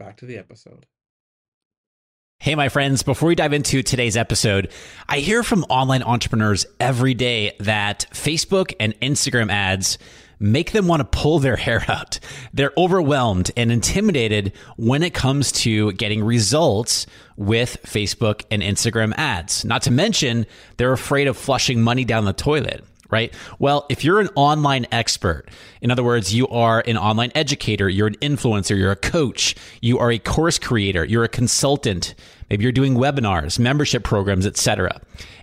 Back to the episode. Hey, my friends, before we dive into today's episode, I hear from online entrepreneurs every day that Facebook and Instagram ads make them want to pull their hair out. They're overwhelmed and intimidated when it comes to getting results with Facebook and Instagram ads. Not to mention, they're afraid of flushing money down the toilet right? Well, if you're an online expert, in other words, you are an online educator, you're an influencer, you're a coach, you are a course creator, you're a consultant, maybe you're doing webinars, membership programs, etc.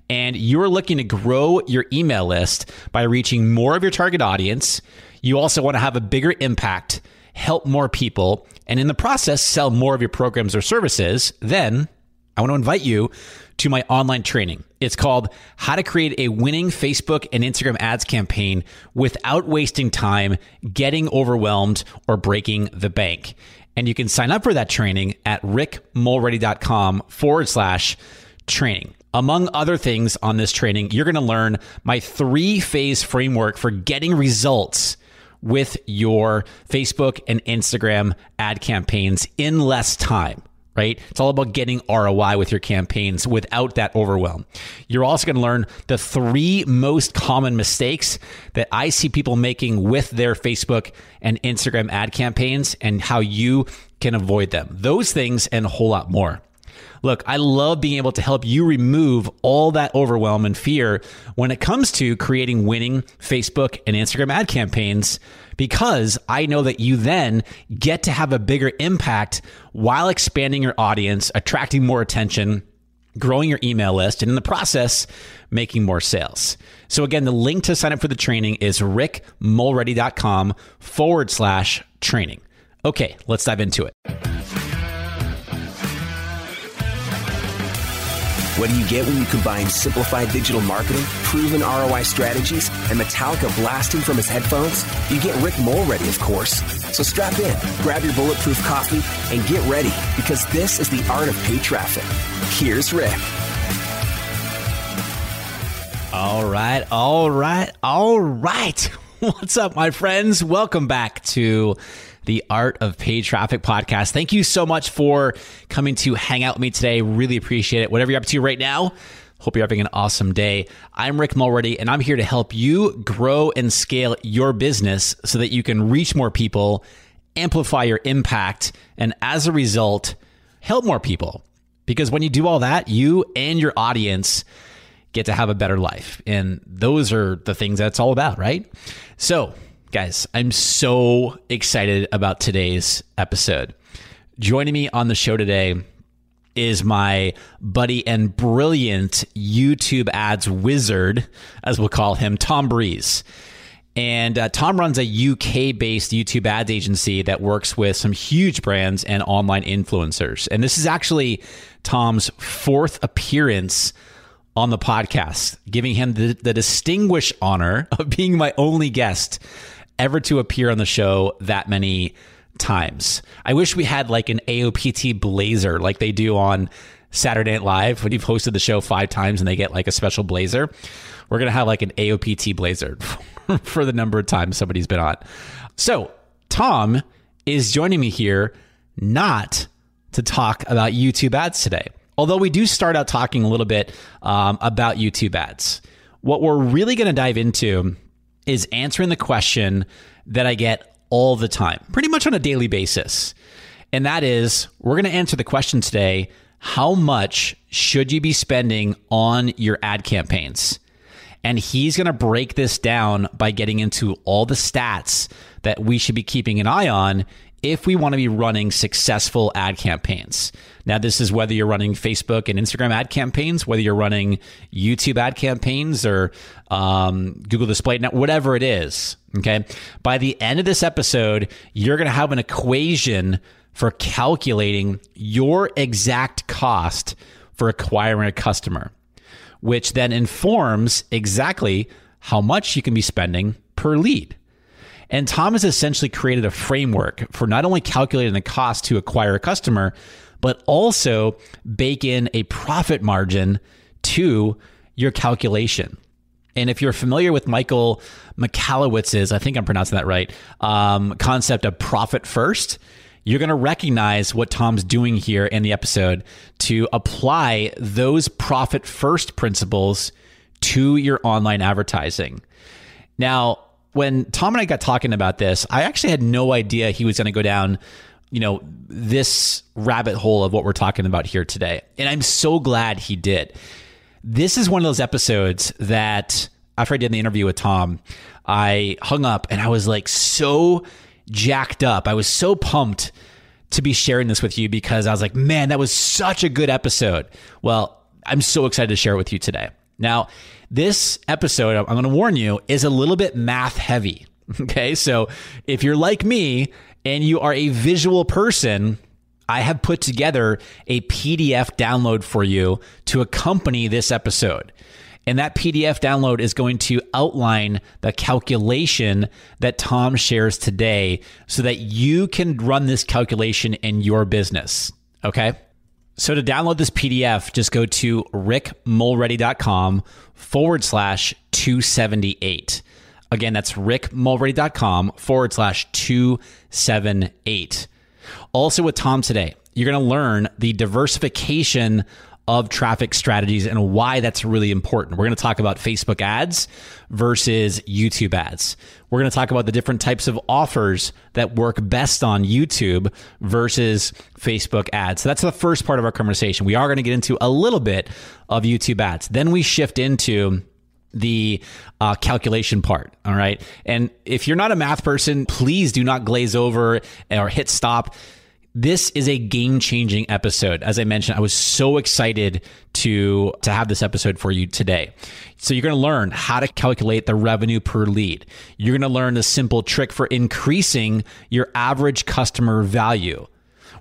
And you're looking to grow your email list by reaching more of your target audience. You also want to have a bigger impact, help more people, and in the process sell more of your programs or services, then I want to invite you to my online training. It's called How to Create a Winning Facebook and Instagram Ads Campaign Without Wasting Time, Getting Overwhelmed, or Breaking the Bank. And you can sign up for that training at rickmulready.com forward slash training. Among other things on this training, you're going to learn my three phase framework for getting results with your Facebook and Instagram ad campaigns in less time right? It's all about getting ROI with your campaigns without that overwhelm. You're also going to learn the three most common mistakes that I see people making with their Facebook and Instagram ad campaigns and how you can avoid them. Those things and a whole lot more. Look, I love being able to help you remove all that overwhelm and fear when it comes to creating winning Facebook and Instagram ad campaigns because I know that you then get to have a bigger impact while expanding your audience, attracting more attention, growing your email list, and in the process, making more sales. So again, the link to sign up for the training is rickmulready.com forward slash training. Okay, let's dive into it. What do you get when you combine simplified digital marketing, proven ROI strategies, and Metallica blasting from his headphones? You get Rick Mulready, of course. So strap in, grab your bulletproof coffee, and get ready because this is the art of paid traffic. Here's Rick. All right, all right, all right. What's up, my friends? Welcome back to the Art of Paid Traffic podcast. Thank you so much for coming to hang out with me today. Really appreciate it. Whatever you're up to right now, hope you're having an awesome day. I'm Rick Mulready, and I'm here to help you grow and scale your business so that you can reach more people, amplify your impact, and as a result, help more people. Because when you do all that, you and your audience get to have a better life. And those are the things that's all about, right? So, Guys, I'm so excited about today's episode. Joining me on the show today is my buddy and brilliant YouTube ads wizard, as we'll call him, Tom Breeze. And uh, Tom runs a UK based YouTube ads agency that works with some huge brands and online influencers. And this is actually Tom's fourth appearance on the podcast, giving him the, the distinguished honor of being my only guest ever to appear on the show that many times. I wish we had like an AOPT blazer like they do on Saturday Night Live when you've hosted the show five times and they get like a special blazer. We're going to have like an AOPT blazer for the number of times somebody's been on. So, Tom is joining me here not to talk about YouTube ads today. Although we do start out talking a little bit um, about YouTube ads. What we're really going to dive into is answering the question that I get all the time, pretty much on a daily basis. And that is we're going to answer the question today how much should you be spending on your ad campaigns? And he's going to break this down by getting into all the stats that we should be keeping an eye on if we want to be running successful ad campaigns. Now, this is whether you're running Facebook and Instagram ad campaigns, whether you're running YouTube ad campaigns or um, Google Display Network, whatever it is. Okay. By the end of this episode, you're going to have an equation for calculating your exact cost for acquiring a customer, which then informs exactly how much you can be spending per lead. And Tom has essentially created a framework for not only calculating the cost to acquire a customer, but also bake in a profit margin to your calculation. And if you're familiar with Michael Michalowicz's, I think I'm pronouncing that right, um, concept of profit first, you're going to recognize what Tom's doing here in the episode to apply those profit first principles to your online advertising. Now, when Tom and I got talking about this, I actually had no idea he was going to go down, you know, this rabbit hole of what we're talking about here today. And I'm so glad he did. This is one of those episodes that after I did the interview with Tom, I hung up and I was like so jacked up. I was so pumped to be sharing this with you because I was like, man, that was such a good episode. Well, I'm so excited to share it with you today. Now, this episode, I'm going to warn you, is a little bit math heavy. Okay. So if you're like me and you are a visual person, I have put together a PDF download for you to accompany this episode. And that PDF download is going to outline the calculation that Tom shares today so that you can run this calculation in your business. Okay. So to download this PDF, just go to rickmulready.com forward slash 278. Again, that's rickmulready.com forward slash 278. Also with Tom today, you're going to learn the diversification of traffic strategies and why that's really important. We're going to talk about Facebook ads versus YouTube ads. We're going to talk about the different types of offers that work best on YouTube versus Facebook ads. So that's the first part of our conversation. We are going to get into a little bit of YouTube ads. Then we shift into the uh, calculation part. All right. And if you're not a math person, please do not glaze over or hit stop this is a game-changing episode. As I mentioned, I was so excited to to have this episode for you today. So you're going to learn how to calculate the revenue per lead. You're going to learn the simple trick for increasing your average customer value.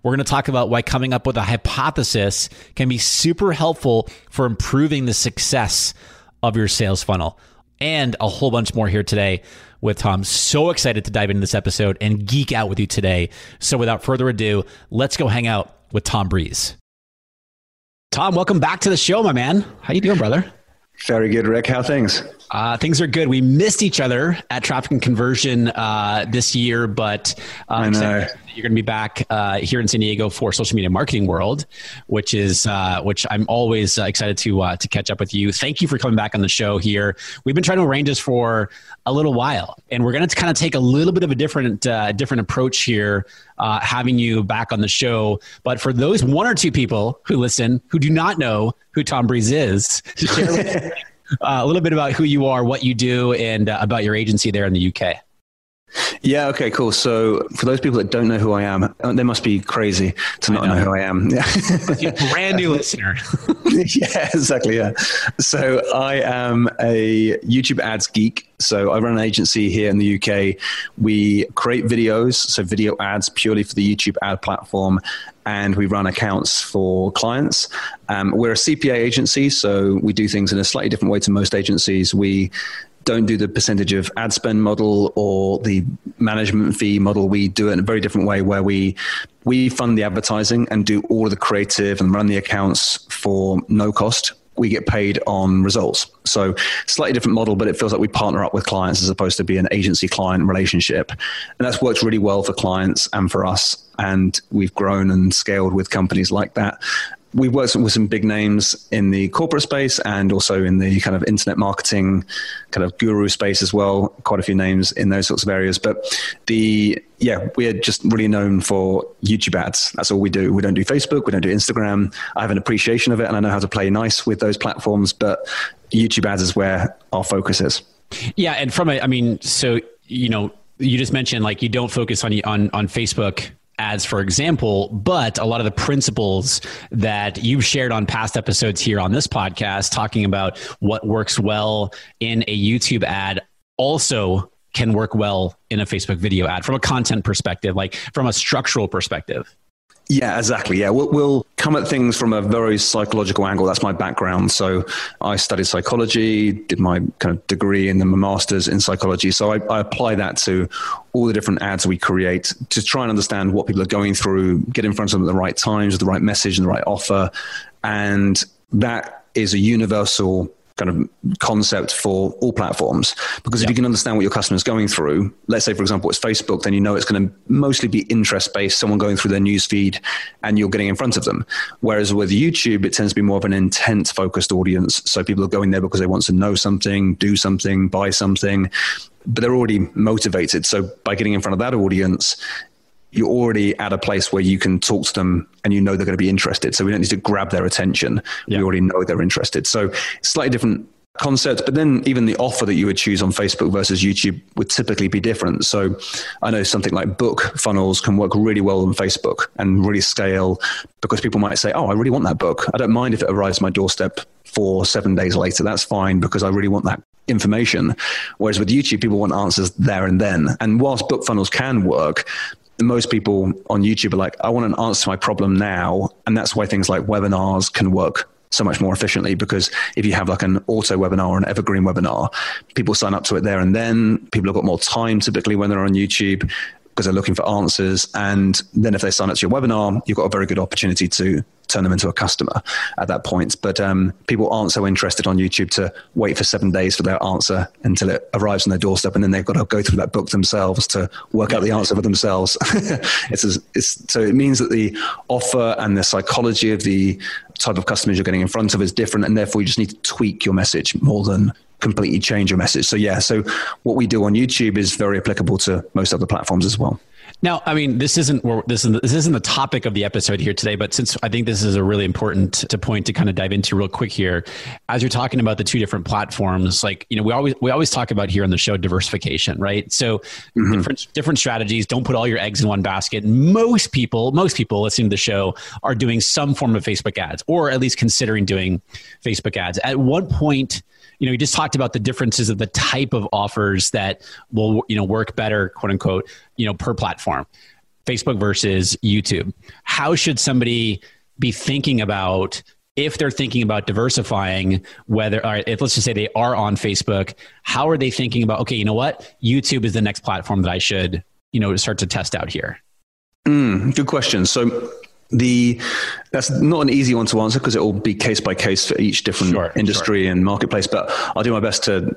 We're going to talk about why coming up with a hypothesis can be super helpful for improving the success of your sales funnel and a whole bunch more here today with Tom. So excited to dive into this episode and geek out with you today. So without further ado, let's go hang out with Tom Breeze. Tom, welcome back to the show, my man. How you doing, brother? Very good, Rick. How things? Uh, things are good. We missed each other at Traffic and Conversion uh, this year, but uh, I know you're going to be back uh, here in San Diego for Social Media Marketing World, which is uh, which I'm always uh, excited to uh, to catch up with you. Thank you for coming back on the show here. We've been trying to arrange this for a little while, and we're going to kind of take a little bit of a different uh, different approach here, uh, having you back on the show. But for those one or two people who listen who do not know who Tom Breeze is, share a little bit about who you are, what you do, and about your agency there in the UK. Yeah. Okay. Cool. So, for those people that don't know who I am, uh, they must be crazy to not know. know. who I am. Yeah. brand new listener. yeah. Exactly. Yeah. So, I am a YouTube ads geek. So, I run an agency here in the UK. We create videos, so video ads purely for the YouTube ad platform, and we run accounts for clients. Um, we're a CPA agency, so we do things in a slightly different way to most agencies. We don't do the percentage of ad spend model or the management fee model. We do it in a very different way where we we fund the advertising and do all of the creative and run the accounts for no cost we get paid on results. So slightly different model, but it feels like we partner up with clients as opposed to be an agency client relationship. And that's worked really well for clients and for us. And we've grown and scaled with companies like that we've worked with some big names in the corporate space and also in the kind of internet marketing kind of guru space as well. Quite a few names in those sorts of areas. But the yeah, we are just really known for YouTube ads. That's all we do. We don't do Facebook. We don't do Instagram. I have an appreciation of it, and I know how to play nice with those platforms. But YouTube ads is where our focus is. Yeah, and from a, I mean, so you know, you just mentioned like you don't focus on on on Facebook ads, for example, but a lot of the principles that you've shared on past episodes here on this podcast, talking about what works well in a YouTube ad, also can work well in a Facebook video ad from a content perspective, like from a structural perspective. Yeah, exactly. Yeah, we'll, we'll, come at things from a very psychological angle. That's my background. So I studied psychology, did my kind of degree and then my master's in psychology. So I, I apply that to all the different ads we create to try and understand what people are going through, get in front of them at the right times, with the right message and the right offer. And that is a universal kind of concept for all platforms. Because if you can understand what your customer is going through, let's say, for example, it's Facebook, then you know it's going to mostly be interest based, someone going through their news feed and you're getting in front of them. Whereas with YouTube, it tends to be more of an intent focused audience. So people are going there because they want to know something, do something, buy something but they're already motivated. So by getting in front of that audience, you're already at a place where you can talk to them and you know they're going to be interested. So we don't need to grab their attention. Yeah. We already know they're interested. So slightly different concept, but then even the offer that you would choose on Facebook versus YouTube would typically be different. So I know something like book funnels can work really well on Facebook and really scale because people might say, Oh, I really want that book. I don't mind if it arrives my doorstep four, seven days later. That's fine because I really want that information. Whereas with YouTube, people want answers there and then. And whilst book funnels can work, most people on YouTube are like, I want an answer to my problem now. And that's why things like webinars can work so much more efficiently because if you have like an auto webinar or an evergreen webinar, people sign up to it there and then. People have got more time typically when they're on YouTube because they're looking for answers. And then if they sign up to your webinar, you've got a very good opportunity to turn them into a customer at that point. But um, people aren't so interested on YouTube to wait for seven days for their answer until it arrives on their doorstep, and then they've got to go through that book themselves to work out the answer for themselves. it's, it's, so it means that the offer and the psychology of the type of customers you're getting in front of is different, and therefore you just need to tweak your message more than completely change your message. So yeah, so what we do on YouTube is very applicable to most other platforms as well. Now, I mean, this isn't this isn't this isn't the topic of the episode here today, but since I think this is a really important to point to kind of dive into real quick here, as you're talking about the two different platforms, like you know, we always we always talk about here on the show diversification, right? So mm-hmm. different different strategies. Don't put all your eggs in one basket. Most people, most people listening to the show are doing some form of Facebook ads, or at least considering doing Facebook ads. At what point? You know, you just talked about the differences of the type of offers that will, you know, work better, quote unquote, you know, per platform, Facebook versus YouTube. How should somebody be thinking about if they're thinking about diversifying, whether, if let's just say they are on Facebook, how are they thinking about, okay, you know what? YouTube is the next platform that I should, you know, start to test out here? Mm, good question. So the that's not an easy one to answer because it will be case by case for each different sure, industry sure. and marketplace. But I'll do my best to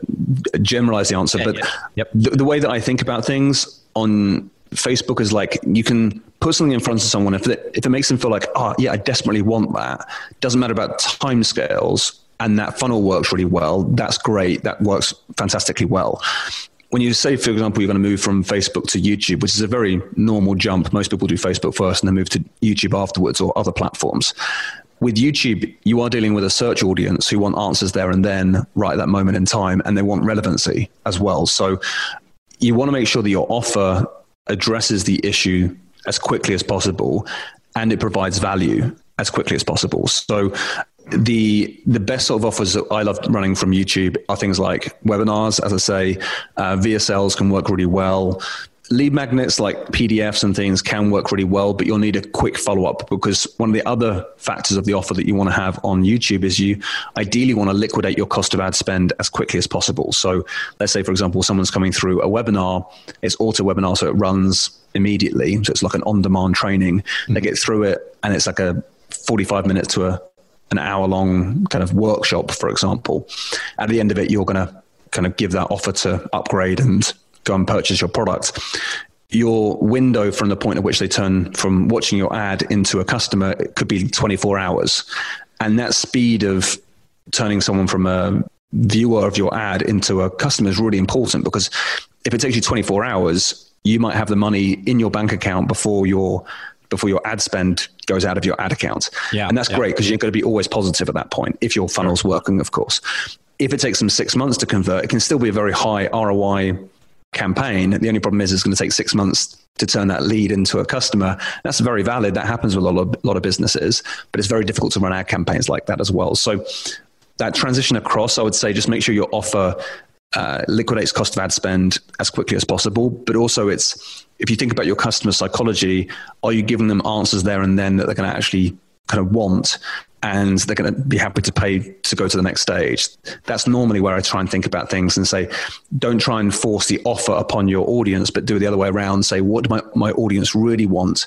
generalize the answer. Yeah, but yeah. Yep. The, the, way that I think about things on Facebook is like you can put something in front of someone if it, if it makes them feel like, oh yeah, I desperately want that. Doesn't matter about time scales and that funnel works really well. That's great. That works fantastically well when you say, for example, you're going to move from Facebook to YouTube, which is a very normal jump, most people do Facebook first and then move to YouTube afterwards or other platforms. With YouTube, you are dealing with a search audience who want answers there and then, right at that moment in time, and they want relevancy as well. So you want to make sure that your offer addresses the issue as quickly as possible and it provides value as quickly as possible. So the the best sort of offers that I love running from YouTube are things like webinars. As I say, uh, VSLs can work really well. lead magnets like PDFs and things can work really well, but you'll need a quick follow up because one of the other factors of the offer that you want to have on YouTube is you ideally want to liquidate your cost of ad spend as quickly as possible. So let's say, for example, someone's coming through a webinar, it's auto webinar, so it runs immediately. So it's like an on demand training. Mm-hmm. They get through it and it's like a 45 minutes to a, an hour long kind of workshop, for example. At the end of it, you're going to kind of give that offer to upgrade and go and purchase your product, your window from the point at which they turn from watching your ad into a customer could be 24 hours. And that speed of turning someone from a viewer of your ad into a customer is really important because if it takes you 24 hours, you might have the money in your bank account before your before your ad spend goes out of your ad account. Yeah, and that's yeah. great because you're going to be always positive at that point if your funnel's sure. working, of course. If it takes them six months to convert, it can still be a very high ROI campaign. The only problem is it's going to take six months to turn that lead into a customer. That's very valid. That happens with a lot of, a lot of businesses, but it's very difficult to run ad campaigns like that as well. So that transition across, I would say, just make sure your offer uh, liquidates cost of ad spend as quickly as possible. But also, it's if you think about your customer psychology, are you giving them answers there and then that they're going to actually kind of want? and they're going to be happy to pay to go to the next stage. That's normally where I try and think about things and say, don't try and force the offer upon your audience, but do it the other way around. Say, what do my, my audience really want?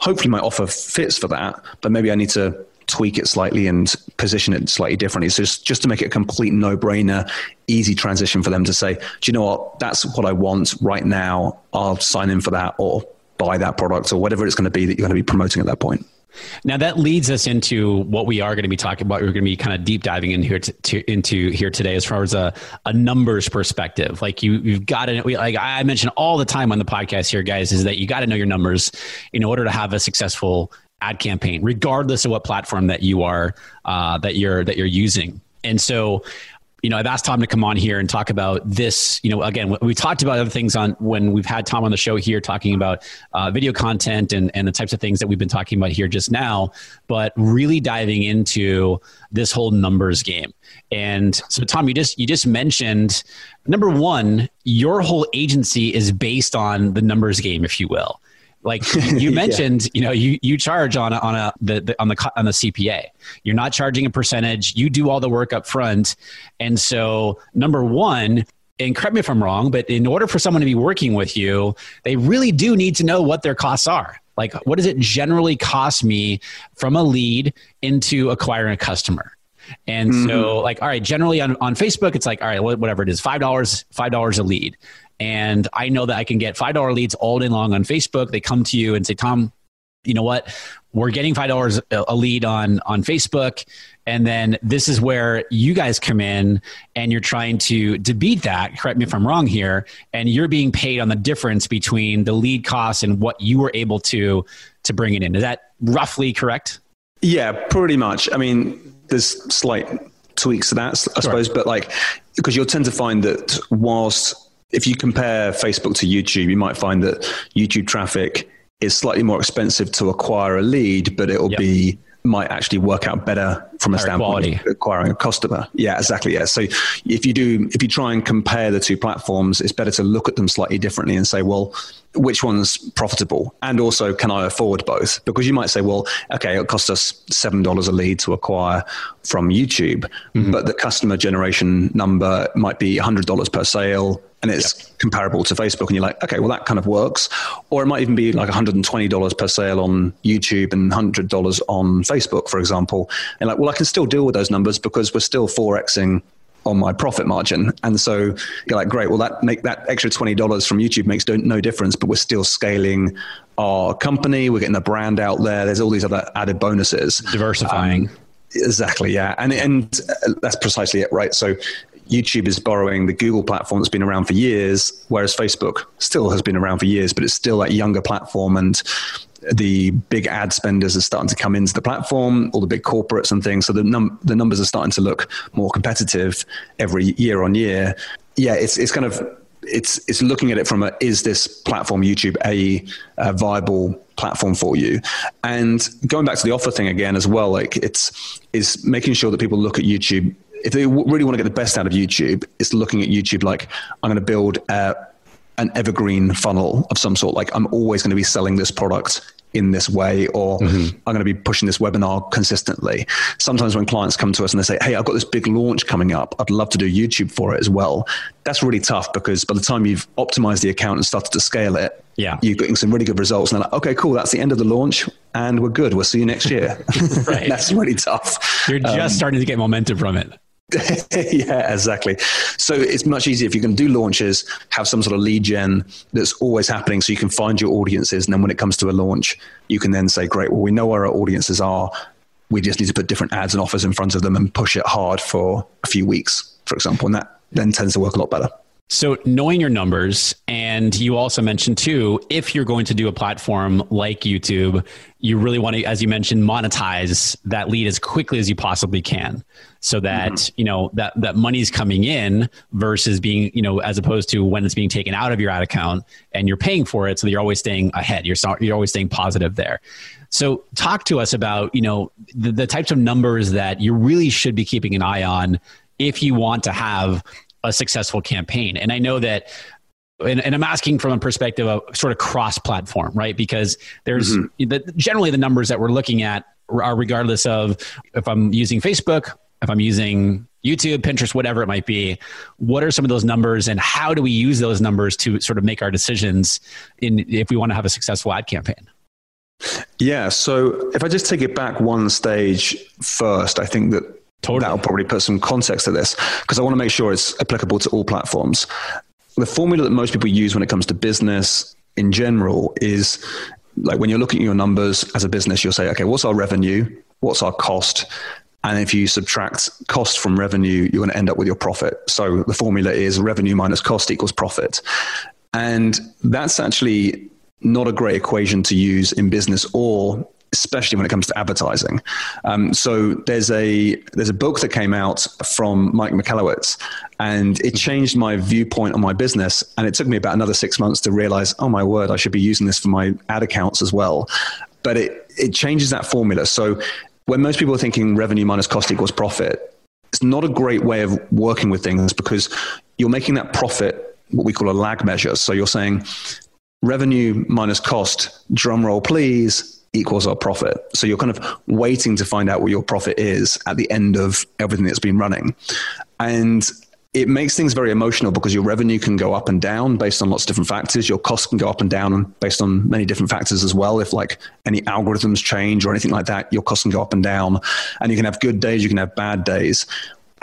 Hopefully, my offer fits for that, but maybe I need to tweak it slightly and position it slightly differently. So just, just to make it a complete no brainer, easy transition for them to say, do you know what? That's what I want right now. I'll sign in for that or buy that product or whatever it's going to be that you're going to be promoting at that point. Now that leads us into what we are going to be talking about. We're going to be kind of deep diving in here to, to, into here today, as far as a, a numbers perspective. Like you, you've got to, like I mention all the time on the podcast here, guys, is that you got to know your numbers in order to have a successful ad campaign, regardless of what platform that you are uh, that you're that you're using. And so, you know, I've asked Tom to come on here and talk about this. You know, again, we talked about other things on when we've had Tom on the show here talking about uh, video content and, and the types of things that we've been talking about here just now, but really diving into this whole numbers game. And so, Tom, you just you just mentioned number one, your whole agency is based on the numbers game, if you will. Like you mentioned, yeah. you know, you, you charge on a, on a the, the, on the on the CPA. You're not charging a percentage. You do all the work up front, and so number one, and correct me if I'm wrong, but in order for someone to be working with you, they really do need to know what their costs are. Like, what does it generally cost me from a lead into acquiring a customer? And mm-hmm. so, like, all right, generally on, on Facebook, it's like, all right, whatever it is, $5, $5 a lead. And I know that I can get $5 leads all day long on Facebook. They come to you and say, Tom, you know what? We're getting $5 a lead on, on Facebook. And then this is where you guys come in and you're trying to, to beat that. Correct me if I'm wrong here. And you're being paid on the difference between the lead costs and what you were able to, to bring it in. Is that roughly correct? Yeah, pretty much. I mean, there's slight tweaks to that, I sure. suppose, but like, because you'll tend to find that whilst if you compare Facebook to YouTube, you might find that YouTube traffic is slightly more expensive to acquire a lead, but it'll yep. be might actually work out better from a standpoint quality. of acquiring a customer. Yeah, exactly. Yeah. So if you do, if you try and compare the two platforms, it's better to look at them slightly differently and say, well, which one's profitable? And also, can I afford both? Because you might say, well, okay, it costs us $7 a lead to acquire from YouTube, mm-hmm. but the customer generation number might be $100 per sale and it's yep. comparable to Facebook, and you're like, okay, well, that kind of works. Or it might even be like $120 per sale on YouTube and $100 on Facebook, for example. And like, well, I can still deal with those numbers because we're still 4xing on my profit margin. And so you're like, great, well, that make that extra $20 from YouTube makes no difference, but we're still scaling our company. We're getting the brand out there. There's all these other added bonuses. Diversifying. Um, Exactly, yeah, and and that's precisely it, right? So YouTube is borrowing the Google platform that's been around for years, whereas Facebook still has been around for years, but it's still that younger platform. And the big ad spenders are starting to come into the platform, all the big corporates and things. So the, num- the numbers are starting to look more competitive every year on year. Yeah, it's, it's kind of it's it's looking at it from a is this platform YouTube a, a, viable platform for you and going back to the offer thing again as well like it's is making sure that people look at YouTube if they really want to get the best out of YouTube, it's looking at YouTube like I'm going to build a an evergreen funnel of some sort. Like I'm always going to be selling this product in this way, or mm-hmm. I'm going to be pushing this webinar consistently. Sometimes when clients come to us and they say, Hey, I've got this big launch coming up. I'd love to do YouTube for it as well. That's really tough because by the time you've optimized the account and started to scale it, yeah. you're getting some really good results. And they're like, okay, cool. That's the end of the launch and we're good. We'll see you next year. that's really tough. You're just um, starting to get momentum from it. yeah, exactly. So it's much easier if you can do launches, have some sort of lead gen that's always happening so you can find your audiences. And then when it comes to a launch, you can then say, great, well, we know where our audiences are. We just need to put different ads and offers in front of them and push it hard for a few weeks, for example. And that then tends to work a lot better. So, knowing your numbers, and you also mentioned too, if you're going to do a platform like YouTube, you really want to, as you mentioned, monetize that lead as quickly as you possibly can, so that mm-hmm. you know that that money's coming in versus being, you know, as opposed to when it's being taken out of your ad account and you're paying for it, so you're always staying ahead. You're you're always staying positive there. So, talk to us about you know the, the types of numbers that you really should be keeping an eye on if you want to have a successful campaign. And I know that and, and, I'm asking from a perspective of sort of cross platform, right? Because there's mm-hmm. the, generally the numbers that we're looking at are regardless of if I'm using Facebook, if I'm using YouTube, Pinterest, whatever it might be. What are some of those numbers and how do we use those numbers to sort of make our decisions in if we want to have a successful ad campaign? Yeah. So if I just take it back one stage first, I think that Totally. That'll probably put some context to this because I want to make sure it's applicable to all platforms. The formula that most people use when it comes to business in general is like when you're looking at your numbers as a business, you'll say, okay, what's our revenue? What's our cost? And if you subtract cost from revenue, you're going to end up with your profit. So the formula is revenue minus cost equals profit. And that's actually not a great equation to use in business or especially when it comes to advertising. Um, so there's a there's a book that came out from Mike Michalowicz, and it changed my viewpoint on my business. And it took me about another six months to realize, oh my word, I should be using this for my ad accounts as well. But it it changes that formula. So when most people are thinking revenue minus cost equals profit, it's not a great way of working with things because you're making that profit what we call a lag measure. So you're saying revenue minus cost, drum roll please, equals our profit. So you're kind of waiting to find out what your profit is at the end of everything that's been running. And it makes things very emotional because your revenue can go up and down based on lots of different factors. Your costs can go up and down based on many different factors as well. If like any algorithms change or anything like that, your costs can go up and down. And you can have good days, you can have bad days.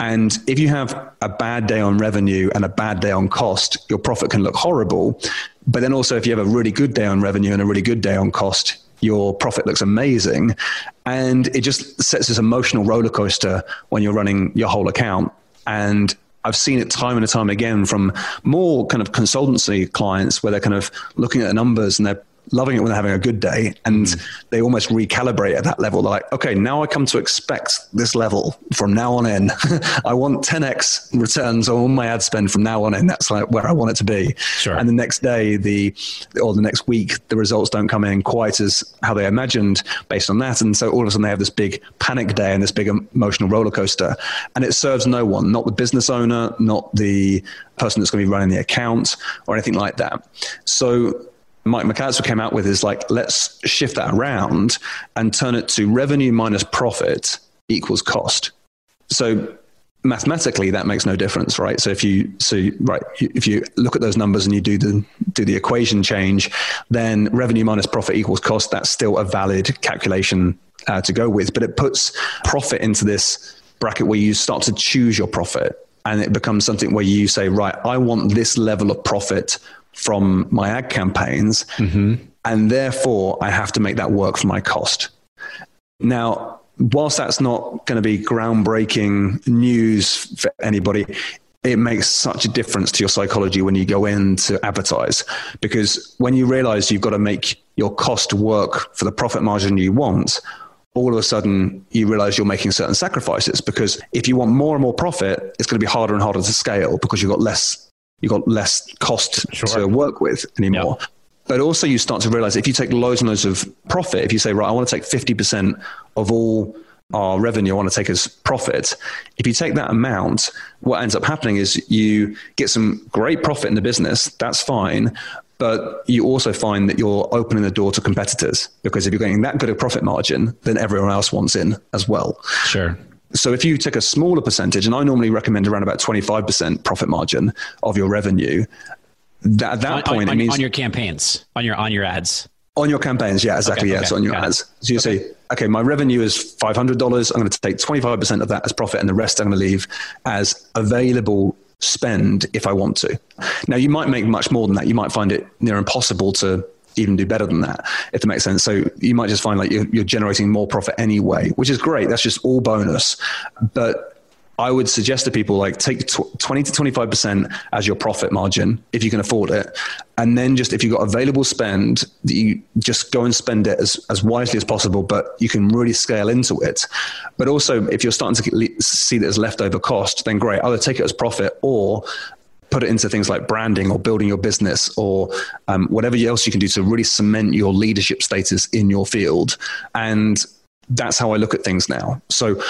And if you have a bad day on revenue and a bad day on cost, your profit can look horrible. But then also, if you have a really good day on revenue and a really good day on cost, your profit looks amazing. And it just sets this emotional roller coaster when you're running your whole account. And I've seen it time and time again from more kind of consultancy clients where they're kind of looking at the numbers and they're loving it when they're having a good day and mm. they almost recalibrate at that level. They're like, okay, now I come to expect this level from now on in. I want 10x returns on my ad spend from now on in. That's like where I want it to be. Sure. And the next day, the or the next week, the results don't come in quite as how they imagined based on that. And so all of a sudden they have this big panic day and this big emotional roller coaster. And it serves no one, not the business owner, not the person that's going to be running the account or anything like that. So Mike Michalowicz came out with is like, let's shift that around and turn it to revenue minus profit equals cost. So mathematically that makes no difference right? So if you so right if you look at those numbers and you do the do the equation change then revenue minus profit equals cost. That's still a valid calculation uh, to go with but it puts profit into this bracket where you start to choose your profit. And it becomes something where you say right i want this level of profit from my ad campaigns. Mm-hmm. And therefore, I have to make that work for my cost. Now, whilst that's not going to be groundbreaking news for anybody, it makes such a difference to your psychology when you go in to advertise. Because when you realize you've got to make your cost work for the profit margin you want, all of a sudden you realize you're making certain sacrifices. Because if you want more and more profit, it's going to be harder and harder to scale because you've got less you've got less cost sure. to work with anymore. Yep. But also, you start to realize if you take loads and loads of profit, if you say, right, I want to take 50% of all our revenue, I want to take as profit. If you take that amount, what ends up happening is you get some great profit in the business. That's fine. But you also find that you're opening the door to competitors because if you're getting that good a profit margin, then everyone else wants in as well. Sure. So if you take a smaller percentage, and I normally recommend around about 25% profit margin of your revenue, that, at that on, point, on, it means on your campaigns, on your on your ads. on your campaigns, yeah, exactly. Okay, yes, okay, on your ads. So you say, okay, my revenue is five hundred dollars. I'm going to take twenty five percent of that as profit, and the rest I'm going to leave as available spend if I want to. Now, you might make much more than that. You might find it near impossible to even do better than that, if that makes sense. So you might just find like you're, you're generating more profit anyway, which is great. That's just all bonus. But I would suggest to people like take tw- 20 to 25% as your profit margin if you can afford it. And then just if you've got available spend, you just go and spend it as, as wisely as possible, but you can really scale into it. But also, if you're starting to see that as leftover cost, then great. Either take it as profit or put it into things like branding or building your business or um, whatever else you can do to really cement your leadership status in your field. And that's how I look at things now. So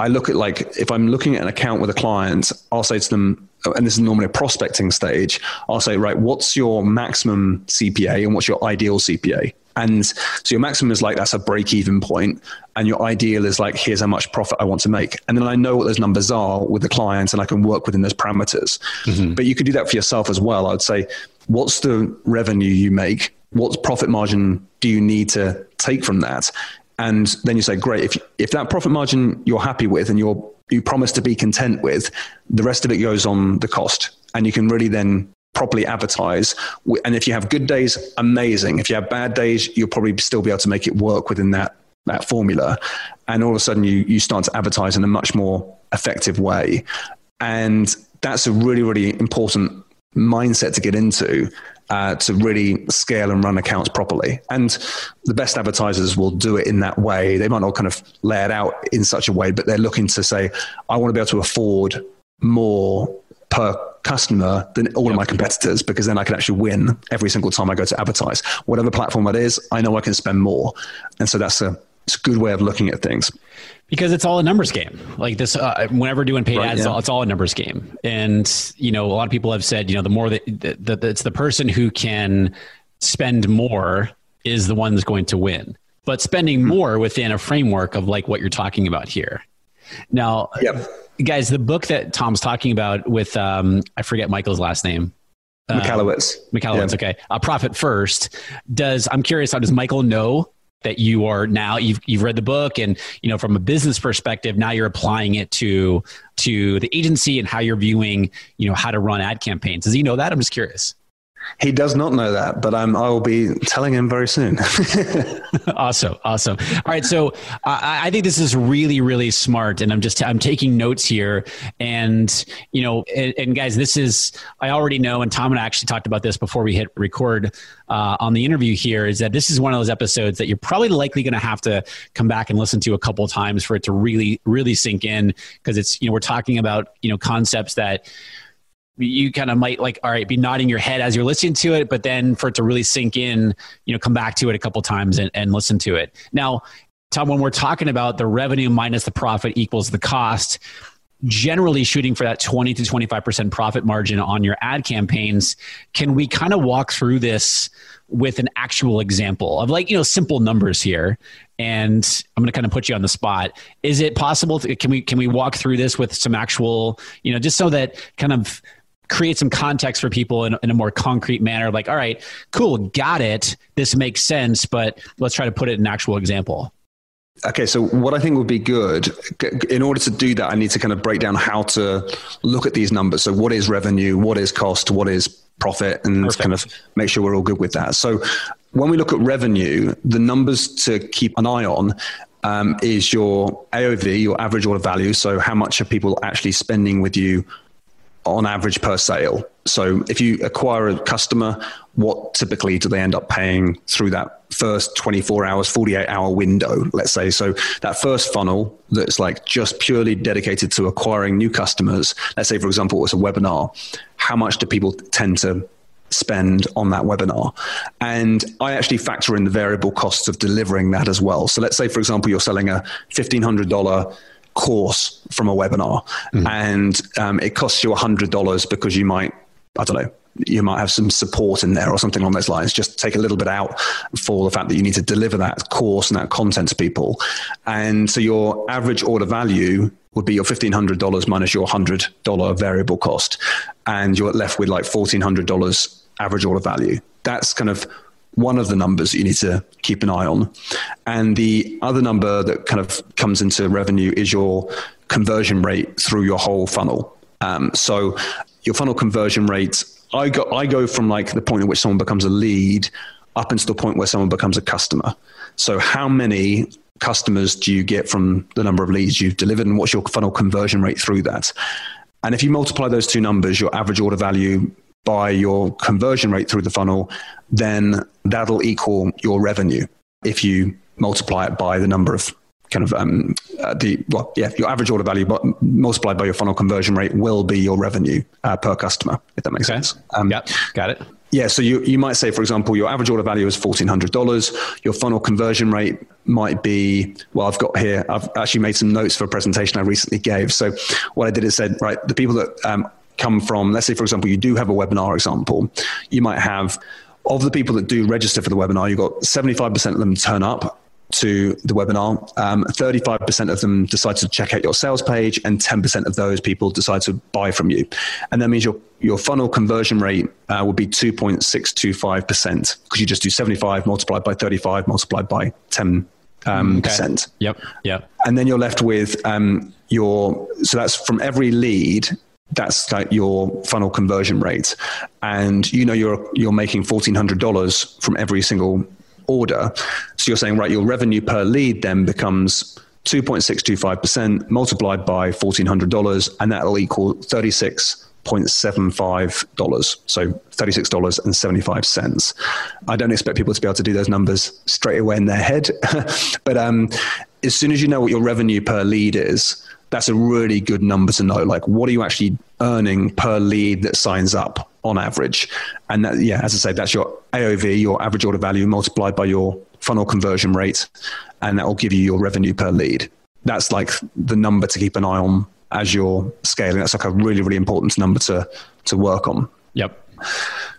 I look at like if I'm looking at an account with a client, I'll say to them, and this is normally a prospecting stage, I'll say, right, what's your maximum CPA and what's your ideal CPA? And so your maximum is like that's a break even point, and your ideal is like here's how much profit I want to make. And then I know what those numbers are with the clients, and I can work within those parameters. Mm-hmm. But you could do that for yourself as well. I'd say, what's the revenue you make? What profit margin do you need to take from that? And then you say, great, if, if that profit margin you're happy with and you're, you promise to be content with, the rest of it goes on the cost. And you can really then properly advertise. And if you have good days, amazing. If you have bad days, you'll probably still be able to make it work within that, that formula. And all of a sudden you, you start to advertise in a much more effective way. And that's a really, really important mindset to get into uh, to really scale and run accounts properly. And the best advertisers will do it in that way. They might not kind of lay it out in such a way, but they're looking to say, I want to be able to afford more per customer than all of my competitors because then I can actually win every single time I go to advertise. Whatever platform it is, I know I can spend more. And so that's a, it's a good way of looking at things. because it's all a numbers game. Like this, uh, whenever doing paid Right, ads, it's, all, it's all a numbers game. And you know, a lot of people have said, you know, the more that, that, that it's the person who can spend more is the one that's going to win. But spending more within a framework of like what you're talking about here. Now, Yep. Guys, the book that Tom's talking about with um, I forget Michael's last name. Michalowicz. Michalowicz, Yeah. okay. Uh, profit first. Does I'm curious how does Michael know that you are now you've you've read the book and you know from a business perspective now you're applying it to to the agency and how you're viewing you know how to run ad campaigns. Does he know that? I'm just curious. He does not know that, but um, I will be telling him very soon. awesome awesome all right so I, I think this is really really smart and i'm just i'm taking notes here and you know and, and guys this is i already know and tom and i actually talked about this before we hit record uh, on the interview here is that this is one of those episodes that you're probably likely going to have to come back and listen to a couple times for it to really really sink in because it's you know we're talking about you know concepts that you kind of might like all right be nodding your head as you're listening to it but then for it to really sink in you know come back to it a couple times and, and listen to it. Now tom when we're talking about the revenue minus the profit equals the cost generally shooting for that 20 to 25% profit margin on your ad campaigns can we kind of walk through this with an actual example of like you know simple numbers here? And i'm going to kind of put you on the spot. Is it possible to, can we can we walk through this with some actual you know just so that kind of create some context for people in, in a more concrete manner like all right cool got it this makes sense but let's try to put it in an actual example Okay, so what I think would be good, in order to do that, I need to kind of break down how to look at these numbers. So, what is revenue? What is cost? What is profit? And Perfect. kind of make sure we're all good with that. So, when we look at revenue, the numbers to keep an eye on um, is your AOV, your average order value. So, how much are people actually spending with you on average per sale. So if you acquire a customer, what typically do they end up paying through that first 24 hours, 48 hour window, let's say? So that first funnel that's like just purely dedicated to acquiring new customers, let's say, for example, it's a webinar, how much do people tend to spend on that webinar. And I actually factor in the variable costs of delivering that as well. So let's say, for example, you're selling a $1,500 course from a webinar mm. and um, it costs you $100 because you might, I don't know, you might have some support in there or something along those lines. Just take a little bit out for the fact that you need to deliver that course and that content to people. And so your average order value would be your $1,500 minus your $100 variable cost. And you're left with like $1,400 average order value. That's kind of one of the numbers you need to keep an eye on. And the other number that kind of comes into revenue is your conversion rate through your whole funnel. Um, so your funnel conversion rate I go I go from like the point at which someone becomes a lead up into the point where someone becomes a customer. So how many customers do you get from the number of leads you've delivered and what's your funnel conversion rate through that? And if you multiply those two numbers, your average order value by your conversion rate through the funnel, then that'll equal your revenue if you multiply it by the number of kind of um, uh, the well, yeah, your average order value but multiplied by your funnel conversion rate will be your revenue uh, per customer, if that makes okay. sense. Um, yeah, got it. Yeah, so you, you might say, for example, your average order value is $1,400. Your funnel conversion rate might be, well, I've got here, I've actually made some notes for a presentation I recently gave. So what I did is said, right, the people that um, come from, let's say, for example, you do have a webinar example, you might have, of the people that do register for the webinar, you've got 75% of them turn up to the webinar. Um, 35% of them decide to check out your sales page, and 10% of those people decide to buy from you. And that means your, your funnel conversion rate uh, will be 2.625% because you just do 75 multiplied by 35 multiplied by 10 um, okay. percent. Yep. Yep. And then you're left with um, your, so that's from every lead, that's like your funnel conversion rate and you know you're you're making $1400 from every single order. So you're saying, right, your revenue per lead then becomes 2.625% multiplied by $1,400, and that'll equal 36 $0.75. So $36.75. I don't expect people to be able to do those numbers straight away in their head. but um, as soon as you know what your revenue per lead is, that's a really good number to know. Like, what are you actually earning per lead that signs up on average? And that, yeah, as I say, that's your AOV, your average order value multiplied by your funnel conversion rate, and that will give you your revenue per lead. That's like the number to keep an eye on as you're scaling. That's like a really, really important number to to work on. Yep.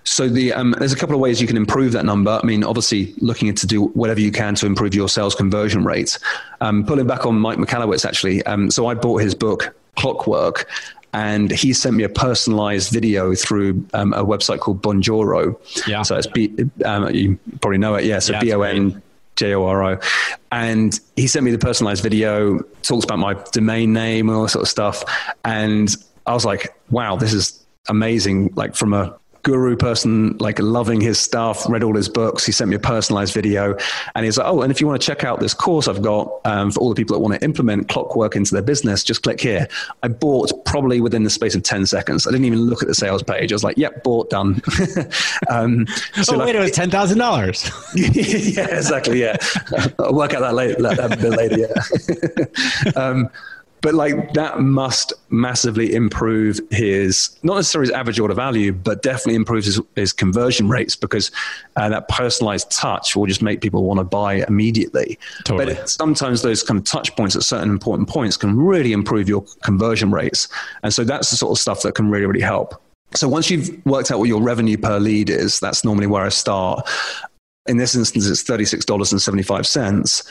So the um, there's a couple of ways you can improve that number. I mean, obviously, looking to do whatever you can to improve your sales conversion rate. Um, pulling back on Mike Michalowicz, actually. Um, so I bought his book Clockwork, and he sent me a personalized video through um, a website called Bonjoro. Yeah. So it's B, um, you probably know it. Yeah. So B O N J O R O. And he sent me the personalized video, talks about my domain name and all that sort of stuff. And I was like, wow, this is amazing. Like from a guru person, like loving his stuff, read all his books. He sent me a personalized video and he's like, Oh, and if you want to check out this course I've got um, for all the people that want to implement clockwork into their business, just click here. I bought probably within the space of 10 seconds. I didn't even look at the sales page. I was like, Yep, bought, done. um, so oh, like, wait, it was $10,000. yeah, exactly. Yeah. I'll work out that, later, that, that bit later. Yeah. um, but like that must massively improve his not necessarily his average order value, but definitely improves his, his conversion rates because uh, that personalized touch will just make people want to buy immediately. Totally. But sometimes those kind of touch points at certain important points can really improve your conversion rates, and so that's the sort of stuff that can really really help. So once you've worked out what your revenue per lead is, that's normally where I start. In this instance, it's $36.75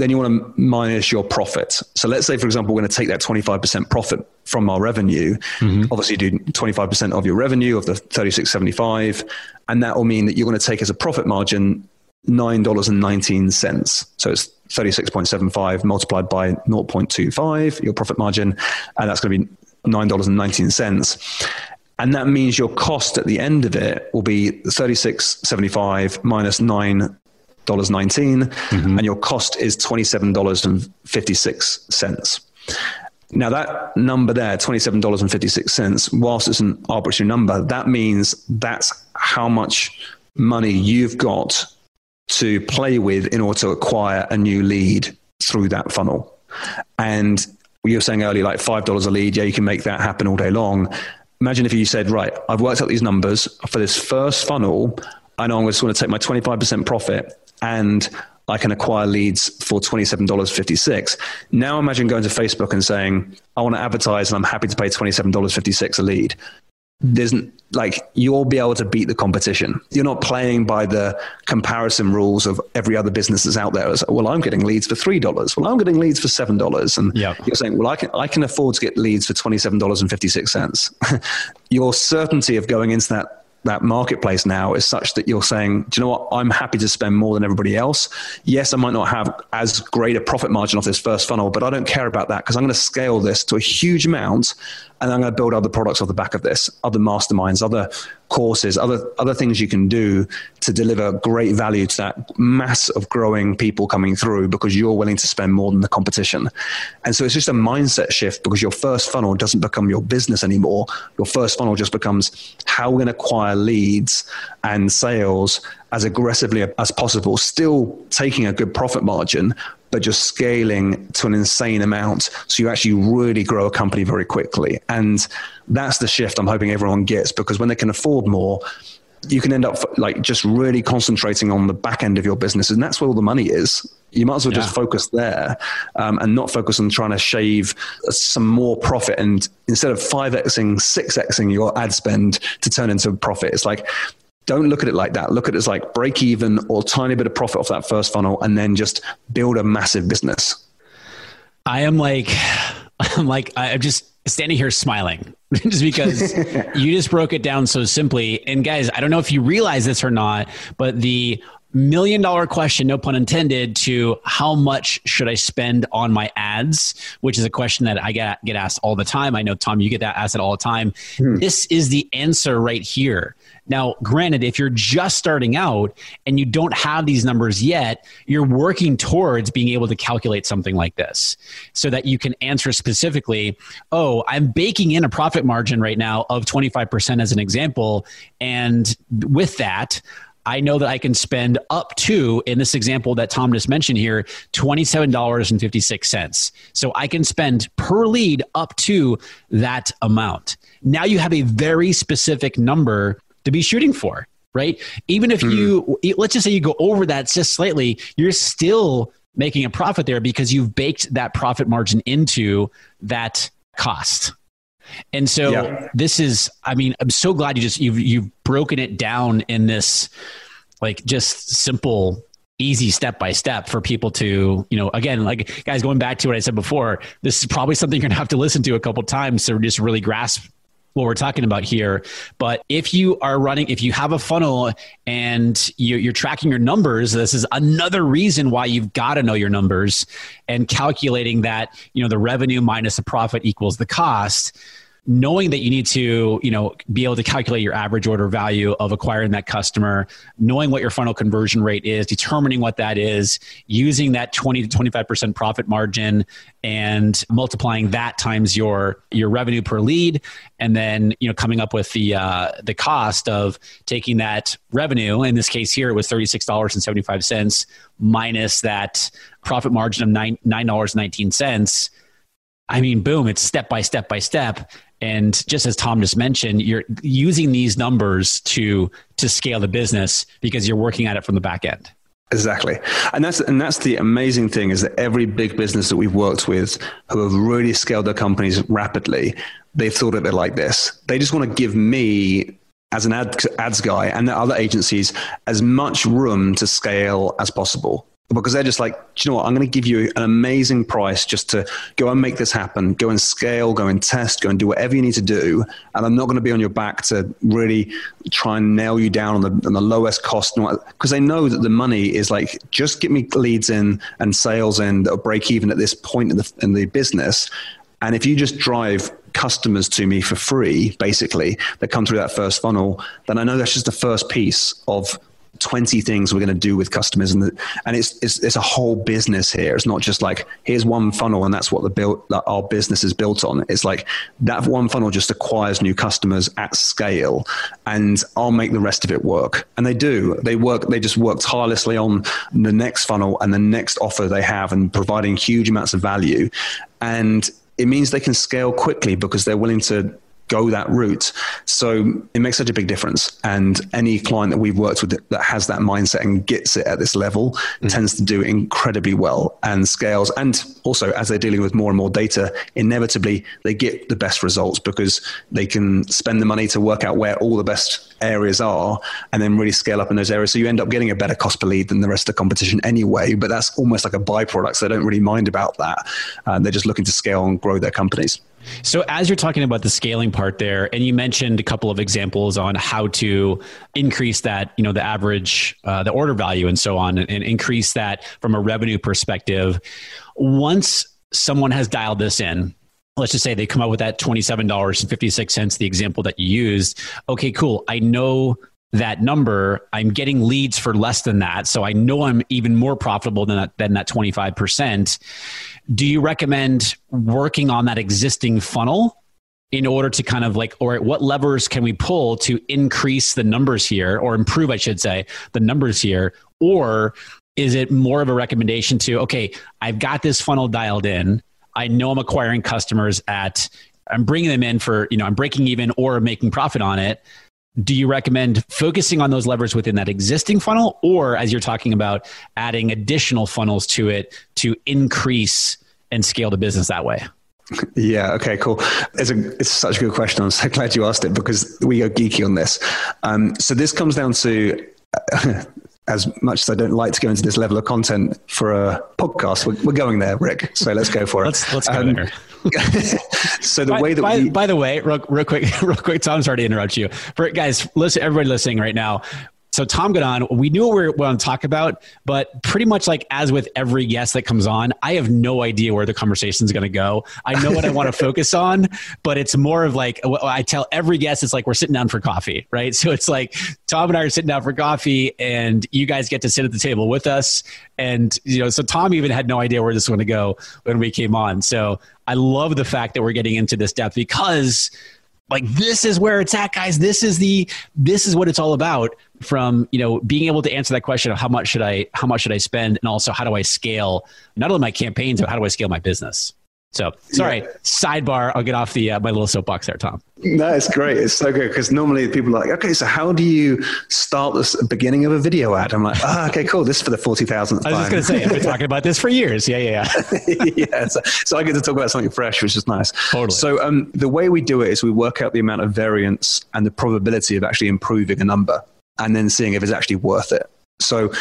then you want to minus your profit. So let's say, for example, we're going to take that 25% profit from our revenue. Mm-hmm. Obviously, do 25% of your revenue of the 36.75, and that will mean that you're going to take as a profit margin $9.19. So it's 36.75 multiplied by 0.25, your profit margin, and that's going to be $9.19. And that means your cost at the end of it will be 36.75 minus 9 dollars 19 mm-hmm. and your cost is $27.56 now that number there $27.56 whilst it's an arbitrary number that means that's how much money you've got to play with in order to acquire a new lead through that funnel and you were saying earlier like $5 a lead yeah you can make that happen all day long imagine if you said, right, I've worked out these numbers for this first funnel. I know I'm just going to take my 25% profit and I can acquire leads for $27.56. Now imagine going to Facebook and saying, I want to advertise and I'm happy to pay $27.56 a lead. There's like you'll be able to beat the competition. You're not playing by the comparison rules of every other business that's out there. It's, well, I'm getting leads for three dollars. Well, I'm getting leads for seven dollars, and yep. you're saying, well, I can I can afford to get leads for twenty seven dollars and fifty six cents. Your certainty of going into that that marketplace now is such that you're saying, do you know what? I'm happy to spend more than everybody else. Yes, I might not have as great a profit margin off this first funnel, but I don't care about that because I'm going to scale this to a huge amount and I'm going to build other products off the back of this, other masterminds, other courses, other other things you can do to deliver great value to that mass of growing people coming through because you're willing to spend more than the competition. And so it's just a mindset shift because your first funnel doesn't become your business anymore. Your first funnel just becomes how we're going to acquire leads and sales as aggressively as possible, still taking a good profit margin, but just scaling to an insane amount. So you actually really grow a company very quickly. And that's the shift I'm hoping everyone gets because when they can afford more, you can end up like just really concentrating on the back end of your business. And that's where all the money is. You might as well yeah. just focus there um, and not focus on trying to shave some more profit. And instead of 5xing, 6xing your ad spend to turn into a profit, it's like don't look at it like that. Look at it as like break even or tiny bit of profit off that first funnel and then just build a massive business. I am like, I'm like, I'm just standing here smiling just because you just broke it down so simply. And guys, I don't know if you realize this or not, but the million dollar question, no pun intended, to how much should I spend on my ads, which is a question that I get, get asked all the time. I know, Tom, you get that asked all the time. Hmm. This is the answer right here. Now, granted, if you're just starting out and you don't have these numbers yet, you're working towards being able to calculate something like this so that you can answer specifically, oh, I'm baking in a profit margin right now of 25% as an example. And with that, I know that I can spend up to, in this example that Tom just mentioned here, $27.56. So I can spend per lead up to that amount. Now you have a very specific number to be shooting for, right? Even if you, mm. let's just say you go over that just slightly, you're still making a profit there because you've baked that profit margin into that cost. And so yeah. this is, I mean, I'm so glad you just, you've, you've broken it down in this, like just simple easy step by step for people to, you know, again, like guys, going back to what I said before, this is probably something you're going to have to listen to a couple times to just really grasp what we're talking about here. But if you are running, if you have a funnel and you're, you're tracking your numbers, this is another reason why you've got to know your numbers and calculating that, you know, the revenue minus the profit equals the cost knowing that you need to you know be able to calculate your average order value of acquiring that customer knowing what your funnel conversion rate is determining what that is using that 20 to 25% profit margin and multiplying that times your your revenue per lead and then you know coming up with the uh, the cost of taking that revenue in this case here it was $36.75 minus that profit margin of nine $9.19 I mean, boom, it's step by step by step. And just as Tom just mentioned, you're using these numbers to to scale the business because you're working at it from the back end. Exactly. And that's and that's the amazing thing is that every big business that we've worked with who have really scaled their companies rapidly, they've thought of it like this. They just want to give me as an ad, ads guy and the other agencies as much room to scale as possible because they're just like, you know what? I'm going to give you an amazing price just to go and make this happen. Go and scale, go and test, go and do whatever you need to do. And I'm not going to be on your back to really try and nail you down on the, on the lowest cost. Because they know that the money is like, just get me leads in and sales in that break even at this point in the, in the business. And if you just drive customers to me for free, basically, that come through that first funnel, then I know that's just the first piece of 20 things we're going to do with customers and the, and it's, it's it's a whole business here. It's not just like here's one funnel and that's what the build that our business is built on. It's like that one funnel just acquires new customers at scale and I'll make the rest of it work. And they do. They work they just work tirelessly on the next funnel and the next offer they have and providing huge amounts of value. And it means they can scale quickly because they're willing to go that route. So it makes such a big difference. And any client that we've worked with that has that mindset and gets it at this level mm-hmm. tends to do incredibly well and scales. And also, as they're dealing with more and more data, inevitably they get the best results because they can spend the money to work out where all the best areas are and then really scale up in those areas. So you end up getting a better cost per lead than the rest of the competition anyway. But that's almost like a byproduct. So they don't really mind about that. Uh, they're just looking to scale and grow their companies. So, as you're talking about the scaling part there, and you mentioned a couple of examples on how to increase that, you know, the average, uh, the order value, and so on, and, increase that from a revenue perspective. Once someone has dialed this in, let's just say they come up with that $27.56, the example that you used. Okay, cool. I know that number, I'm getting leads for less than that. So I know I'm even more profitable than that, than that 25%. Do you recommend working on that existing funnel in order to kind of like, or what levers can we pull to increase the numbers here or improve, I should say, the numbers here? Or is it more of a recommendation to, okay, I've got this funnel dialed in. I know I'm acquiring customers at, I'm bringing them in for, you know, I'm breaking even or making profit on it do you recommend focusing on those levers within that existing funnel or as you're talking about adding additional funnels to it to increase and scale the business that way yeah. Okay. Cool. It's a it's such a good question. I'm so glad you asked it because we go geeky on this. Um, so this comes down to. as much as I don't like to go into this level of content for a podcast, we're, we're going there, Rick. So let's go for it. let's let's go um, there. so the by, way that by, we, by the way, real, real quick, real quick, Tom, sorry to interrupt you. For guys, listen, everybody listening right now, so Tom got on. We knew what we were going to talk about, but pretty much like as with every guest that comes on, I have no idea where the conversation is going to go. I know what I want to focus on, but it's more of like I tell every guest, it's like we're sitting down for coffee, right? So it's like Tom and I are sitting down for coffee, and you guys get to sit at the table with us. And you know, so Tom even had no idea where this was going to go when we came on. So I love the fact that we're getting into this depth because like this is where it's at guys this is the this is what it's all about from you know being able to answer that question of how much should i how much should i spend and also how do i scale not only my campaigns but how do i scale my business so sorry, yeah. sidebar. I'll get off the uh, my little soapbox there, Tom. No, it's great. It's so good because normally people are like, okay, so how do you start the beginning of a video ad? I'm like, ah, okay, cool. This is for the forty thousandth. I was just going to say, I've been talking about this for years. Yeah, yeah, yeah. yeah. So, so, I get to talk about something fresh, which is nice. Totally. So um, the way we do it is we work out the amount of variance and the probability of actually improving a number, and then seeing if it's actually worth it. So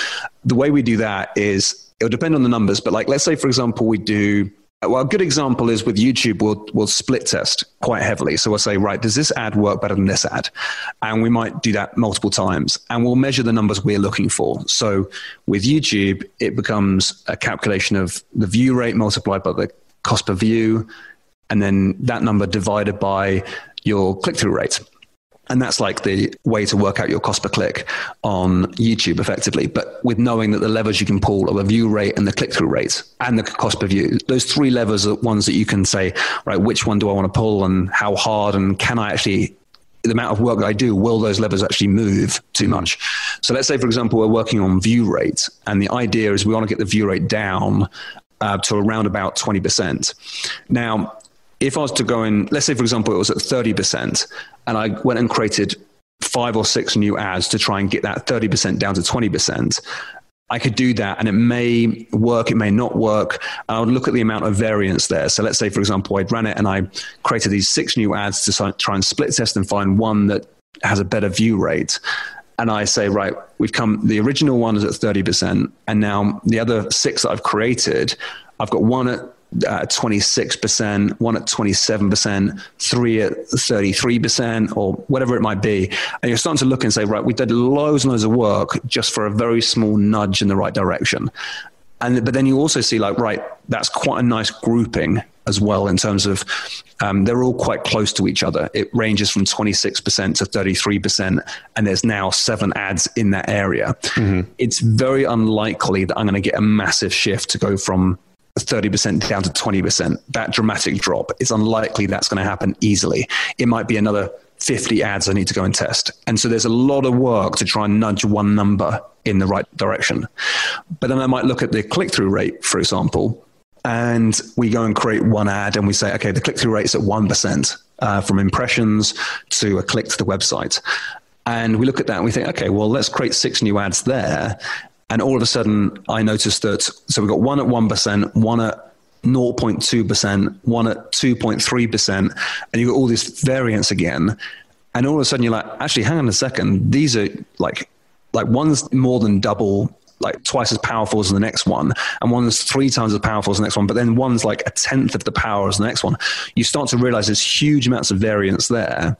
the way we do that is it'll depend on the numbers, but like let's say for example we do well, a good example is with YouTube, we'll, we'll split test quite heavily. So we'll say, right, does this ad work better than this ad? And we might do that multiple times and we'll measure the numbers we're looking for. So with YouTube, it becomes a calculation of the view rate multiplied by the cost per view, and then that number divided by your click through rate. And that's like the way to work out your cost per click on YouTube effectively. But with knowing that the levers you can pull are the view rate and the click through rate and the cost per view, those three levers are ones that you can say, right, which one do I want to pull and how hard and can I actually the amount of work that I do, will those levers actually move too much? So let's say, for example, we're working on view rate, and the idea is we want to get the view rate down uh, to around about 20%. Now, if I was to go in, let's say, for example, it was at 30%, and I went and created five or six new ads to try and get that 30% down to 20%, I could do that and it may work, it may not work. I would look at the amount of variance there. So let's say, for example, I'd ran it and I created these six new ads to try and split test and find one that has a better view rate. And I say, right, we've come, the original one is at 30%. And now the other six that I've created, I've got one at uh, 26%, one at 27%, three at 33%, or whatever it might be. And you're starting to look and say, right, we did loads and loads of work just for a very small nudge in the right direction. And, but then you also see like, right, that's quite a nice grouping as well in terms of um, they're all quite close to each other. It ranges from 26% to 33%, and there's now seven ads in that area. Mm-hmm. It's very unlikely that I'm going to get a massive shift to go from 30% down to 20%, that dramatic drop, it's unlikely that's going to happen easily. It might be another 50 ads I need to go and test. And so there's a lot of work to try and nudge one number in the right direction. But then I might look at the click through rate, for example, and we go and create one ad and we say, okay, the click through rate is at 1%. uh, from impressions to a click to the website. And we look at that and we think, okay, well, let's create six new ads there. And all of a sudden, I noticed that, so we've got one at 1%, one at 0.2%, one at 2.3%, and you've got all this variance again. And all of a sudden, you're like, actually, hang on a second. These are like, like one's more than double like twice as powerful as the next one, and one's three times as powerful as the next one, but then one's like a tenth of the power as the next one. You start to realize there's huge amounts of variance there.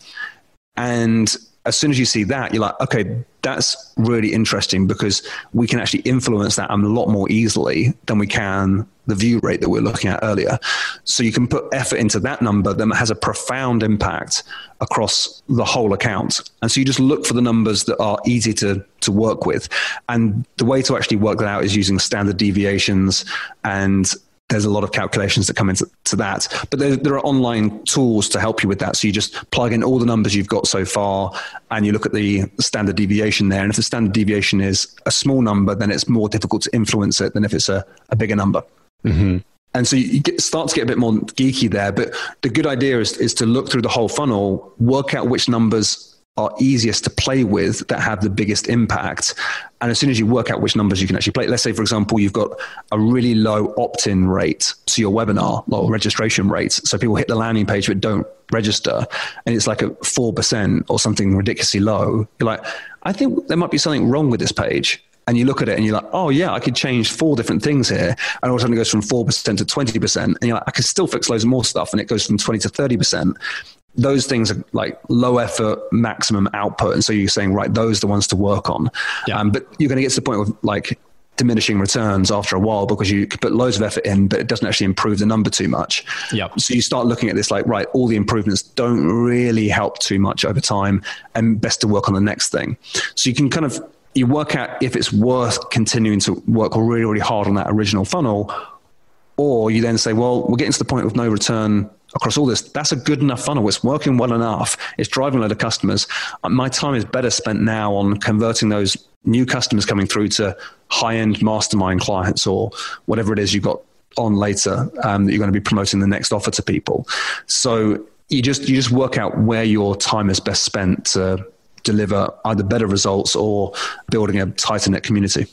And as soon as you see that, you're like, okay, that's really interesting because we can actually influence that a lot more easily than we can the view rate that we are looking at earlier. So you can put effort into that number that has a profound impact across the whole account. And so you just look for the numbers that are easy to, to work with. And the way to actually work that out is using standard deviations and there's a lot of calculations that come into to that. But there, there, are online tools to help you with that. So you just plug in all the numbers you've got so far and you look at the standard deviation there. And if the standard deviation is a small number, then it's more difficult to influence it than if it's a, a bigger number. Mm-hmm. And so you get, start to get a bit more geeky there. But the good idea is, is to look through the whole funnel, work out which numbers are easiest to play with that have the biggest impact. And as soon as you work out which numbers you can actually play, let's say, for example, you've got a really low opt in rate to your webinar or registration rate. So people hit the landing page but don't register, and it's like a 4% or something ridiculously low. You're like, I think there might be something wrong with this page and you look at it and you're like, oh yeah, I could change four different things here, and all of a sudden it goes from four percent to twenty percent, and you're like, I could still fix loads of more stuff, and it goes from twenty to thirty percent. Those things are like low effort, maximum output, and so you're saying, right, those are the ones to work on. Yeah. Um, but you're going to get to the point of like diminishing returns after a while because you put loads of effort in, but it doesn't actually improve the number too much. Yep. So you start looking at this like, right, all the improvements don't really help too much over time, and best to work on the next thing. So you can kind of you work out if it's worth continuing to work really, really hard on that original funnel, or you then say, well, we're getting to the point of no return across all this. That's a good enough funnel. It's working well enough. It's driving a lot of customers. Uh, my time is better spent now on converting those new customers coming through to high end mastermind clients or whatever it is you've got on later um, that you're going to be promoting the next offer to people. So you just you just work out where your time is best spent to deliver either better results or building a tighter knit community.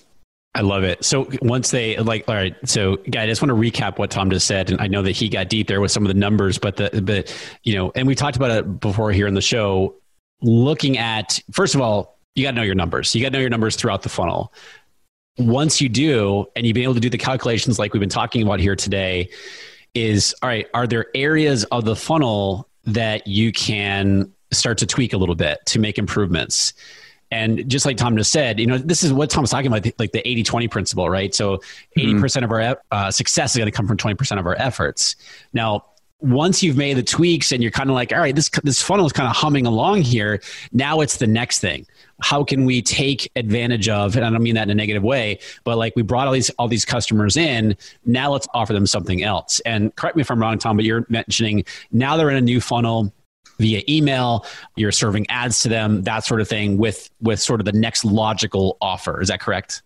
I love it. So once they like, all right. So, guy, I just want to recap what Tom just said, and I know that he got deep there with some of the numbers, but the but you know, and we talked about it before here in the show. Looking at first of all, you got to know your numbers. You got to know your numbers throughout the funnel. Once you do, and you've been able to do the calculations like we've been talking about here today, is all right. Are there areas of the funnel that you can start to tweak a little bit to make improvements. And just like Tom just said, you know, this is what Tom's talking about, like the 80 20 principle, right? So 80% mm-hmm. of our uh, success is going to come from 20% of our efforts. Now, once you've made the tweaks and you're kind of like, all right, this, this funnel is kind of humming along here. Now it's the next thing. How can we take advantage of, and I don't mean that in a negative way, but like we brought all these, all these customers in. Now let's offer them something else. And correct me if I'm wrong, Tom, but you're mentioning now they're in a new funnel via email you're serving ads to them that sort of thing with with sort of the next logical offer is that correct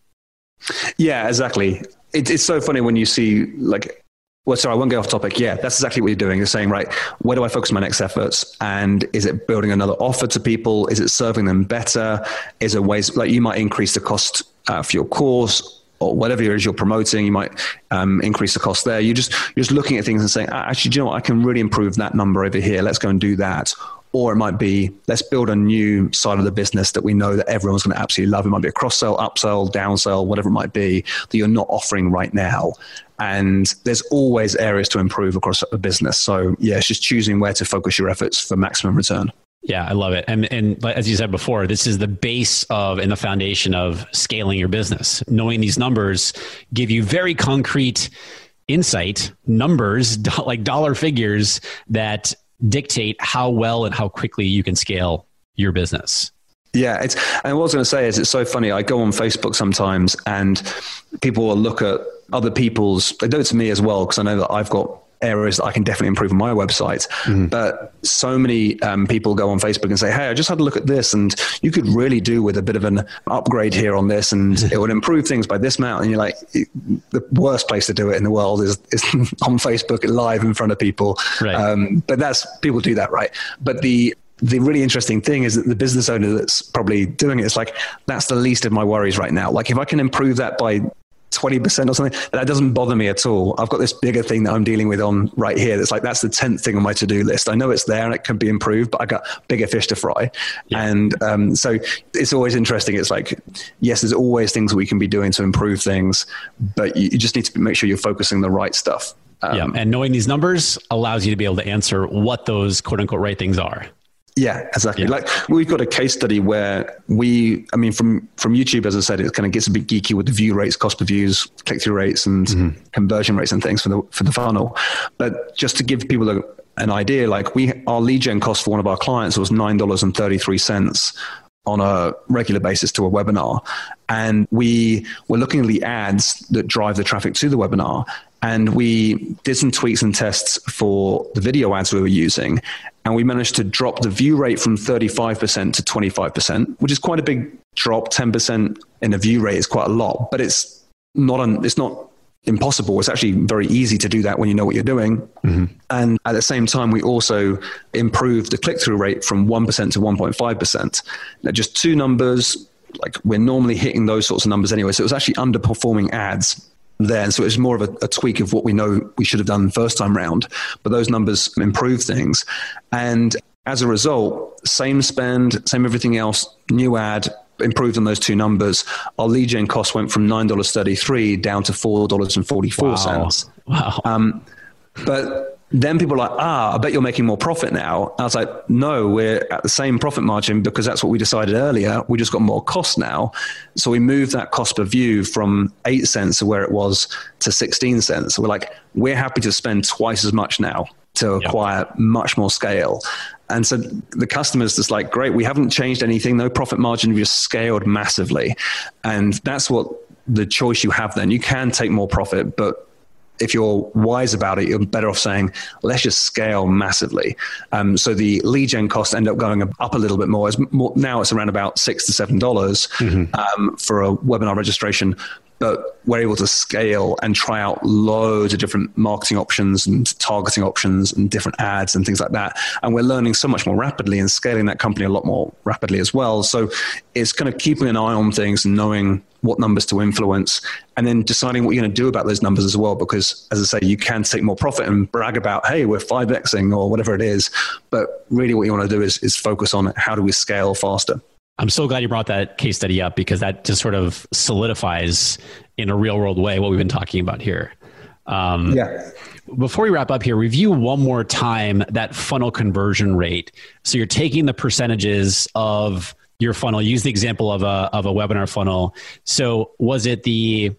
yeah exactly it, it's so funny when you see like well, sorry, I won't get off topic. Yeah, that's exactly what you're doing. You're saying, right, where do I focus my next efforts? And is it building another offer to people? Is it serving them better? Is it ways like you might increase the cost uh, for your course or whatever it is you're promoting, you might um, increase the cost there. You just you're just looking at things and saying, ah, actually, do you know what? I can really improve that number over here. Let's go and do that. Or it might be, let's build a new side of the business that we know that everyone's going to absolutely love. It might be a cross sell, upsell, downsell, whatever it might be that you're not offering right now. And there's always areas to improve across a business. So yeah, it's just choosing where to focus your efforts for maximum return. Yeah, I love it. And, and as you said before, this is the base of and the foundation of scaling your business. Knowing these numbers give you very concrete insight, numbers like dollar figures that dictate how well and how quickly you can scale your business. Yeah, it's and what I was going to say is it's so funny. I go on Facebook sometimes, and people will look at other people's. They do it to me as well because I know that I've got areas that I can definitely improve on my website. Mm-hmm. But so many um, people go on Facebook and say, Hey, I just had a look at this and you could really do with a bit of an upgrade here on this and it would improve things by this amount. And you're like, the worst place to do it in the world is, is on Facebook live in front of people. Right. Um, but that's, people do that, right? But the, the really interesting thing is that the business owner that's probably doing it is like, that's the least of my worries right now. Like if I can improve that by 20% or something, that doesn't bother me at all. I've got this bigger thing that I'm dealing with on right here. That's like, that's the 10th thing on my to-do list. I know it's there and it can be improved, but I got bigger fish to fry. Yeah. And um, so it's always interesting. It's like, yes, there's always things we can be doing to improve things, but you, you just need to make sure you're focusing the right stuff. Um, yeah. And knowing these numbers allows you to be able to answer what those quote unquote right things are. Yeah, exactly. Yeah. Like we've got a case study where we, I mean, from from YouTube, as I said, it kind of gets a bit geeky with the view rates, cost per views, click through rates, and mm-hmm. conversion rates and things for the for the funnel. But just to give people a, an idea, like we, our lead gen cost for one of our clients was nine dollars and thirty three cents on a regular basis to a webinar. And we were looking at the ads that drive the traffic to the webinar. And we did some tweaks and tests for the video ads we were using. And we managed to drop the view rate from 35% to 25%, which is quite a big drop. 10% in a view rate is quite a lot, but it's not, an, it's not impossible. It's actually very easy to do that when you know what you're doing. Mm-hmm. And at the same time, we also improved the click through rate from 1% to 1.5%. Now, just two numbers, like we're normally hitting those sorts of numbers anyway. So it was actually underperforming ads there. And so it was more of a, a, tweak of what we know we should have done first time round. But those numbers improved things. And as a result, same spend, same everything else, new ad, improved on those two numbers. Our lead gen cost went from $9.33 down to $4.44. Wow. wow. Um, but then people are like, ah, I bet you're making more profit now. I was like, no, we're at the same profit margin because that's what we decided earlier. We just got more cost now. So we moved that cost per view from eight cents to where it was to 16 cents. So we're like, we're happy to spend twice as much now to acquire yep. much more scale. And so the customer's just like, great, we haven't changed anything, no profit margin, we just scaled massively. And that's what the choice you have then. You can take more profit, but if you're wise about it, you're better off saying, let's just scale massively. Um, so the lead gen cost end up going up a little bit more. more now it's around about six to seven dollars mm-hmm. um, for a webinar registration but we're able to scale and try out loads of different marketing options and targeting options and different ads and things like that. And we're learning so much more rapidly and scaling that company a lot more rapidly as well. So it's kind of keeping an eye on things and knowing what numbers to influence and then deciding what you're going to do about those numbers as well. Because as I say, you can take more profit and brag about, hey, we're 5Xing or whatever it is. But really what you want to do is, is focus on how do we scale faster. I'm so glad you brought that case study up because that just sort of solidifies in a real world way what we've been talking about here. Um, yeah. Before we wrap up here, review one more time that funnel conversion rate. So you're taking the percentages of your funnel. Use the example of a of a webinar funnel. So was it the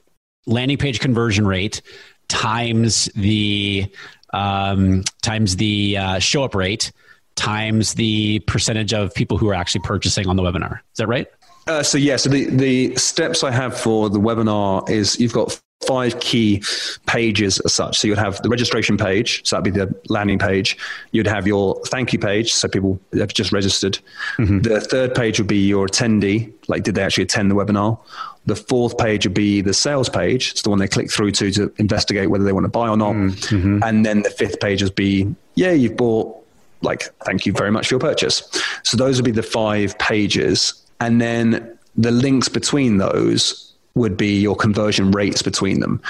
landing page conversion rate times the um, times the uh, show up rate times the percentage of people who are actually purchasing on the webinar. Is that right? Uh, so yeah, so the, the steps I have for the webinar is you've got five key pages as such. So you'd have the registration page, so that'd be the landing page. You'd have your thank you page, so people have just registered. Mm-hmm. The third page would be your attendee, like did they actually attend the webinar? The fourth page would be the sales page. It's the one they click through to to investigate whether they want to buy or not. Mm-hmm. And then the fifth page would be, yeah, you've bought like, thank you very much for your purchase. So those would be the five pages. And then the links between those would be your conversion rates between them.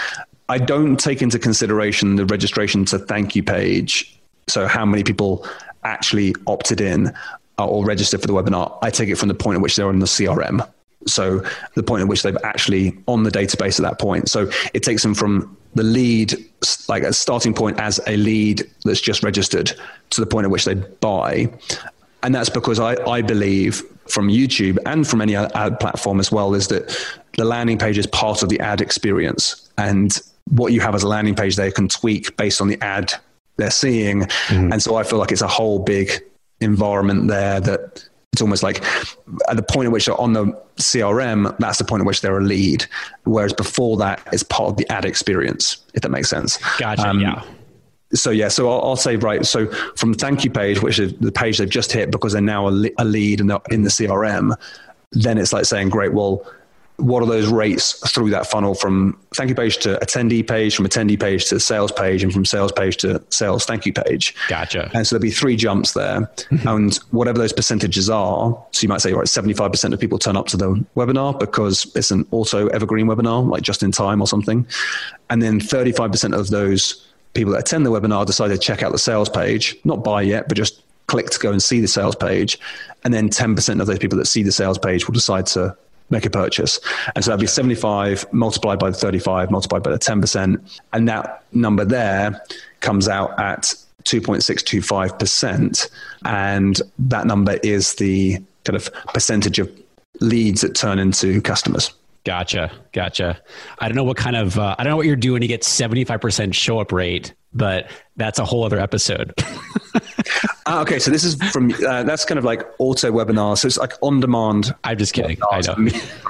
I don't take into consideration the registration to thank you page. So how many people actually opted in uh, or registered for the webinar. I take it from the point at which they're on the CRM. So the point at which they've actually on the database at that point. So it takes them from the lead, like a starting point as a lead that's just registered to the point at which they buy. And that's because I, I believe from YouTube and from any ad platform as well is that the landing page is part of the ad experience. And what you have as a landing page they can tweak based on the ad they're seeing. Mm-hmm. And so I feel like it's a whole big environment there that it's almost like at the point at which they're on the CRM, that's the point at which they're a lead. Whereas before that, it's part of the ad experience, if that makes sense. Gotcha. Um, yeah. so yeah, so I'll, I'll, say right. So from the thank you page, which is the page they've just hit because they're now a, a lead the, in the CRM, then it's like saying, great, well, what are those rates through that funnel from thank you page to attendee page, from attendee page to sales page, and from sales page to sales thank you page. Gotcha. And so there'll be three jumps there. Mm-hmm. And whatever those percentages are, so you might say, right, 75% of people turn up to the webinar because it's an auto evergreen webinar, like just in time or something. And then 35% of those people that attend the webinar decide to check out the sales page, not buy yet, but just click to go and see the sales page. And then 10% of those people that see the sales page will decide to make a purchase. And so that'd be 75 multiplied by the 35, multiplied by the 10%. And that number there comes out at 2.625%. And that number is the kind of percentage of leads that turn into customers. Gotcha. Gotcha. I don't know what kind of, uh, I don't know what you're doing to get 75% show up rate, but that's a whole other episode. uh, okay. So this is from, uh, that's kind of like auto webinar. So it's like on demand. I'm just kidding. I know.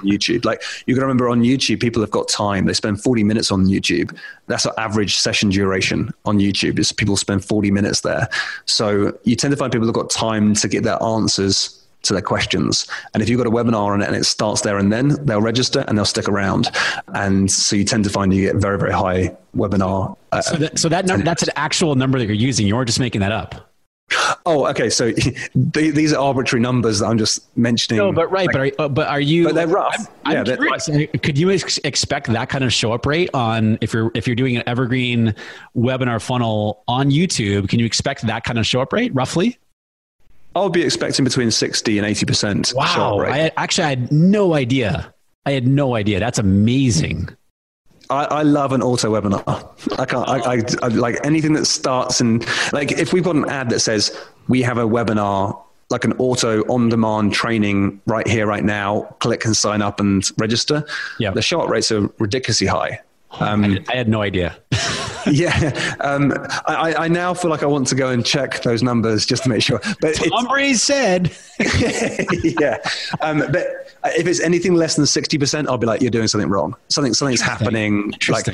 YouTube. Like you can remember on YouTube, people have got time. They spend 40 minutes on YouTube. That's our average session duration on YouTube is people spend 40 minutes there. So you tend to find people have got time to get their answers to their questions. And if you've got a webinar on it and it starts there and then, they'll register and they'll stick around. And so you tend to find you get very, very high webinar. Uh, so that, so that that's an actual number that you're using. You're just making that up. Oh, okay. So these are arbitrary numbers that I'm just mentioning. No, but right, like, but are, but are you? But they're rough. I'm, I'm yeah, curious. Could you ex- expect that kind of show up rate on if you're if you're doing an evergreen webinar funnel on YouTube? Can you expect that kind of show up rate roughly? I'll be expecting between 60 and 80%. Wow. I had, actually, I had no idea. I had no idea. That's amazing. I, I love an auto webinar. I can't, I, I, I like anything that starts and like if we've got an ad that says we have a webinar like an auto on demand training right here, right now, click and sign up and register. Yeah. The show rates are ridiculously high. Um, I, I, had no idea. yeah, um, I, I, now feel like I want to go and check those numbers just to make sure. But Tom Brady said, yeah. Um, but if it's anything less than sixty percent, I'll be like, you're doing something wrong. Something something's happening. Like,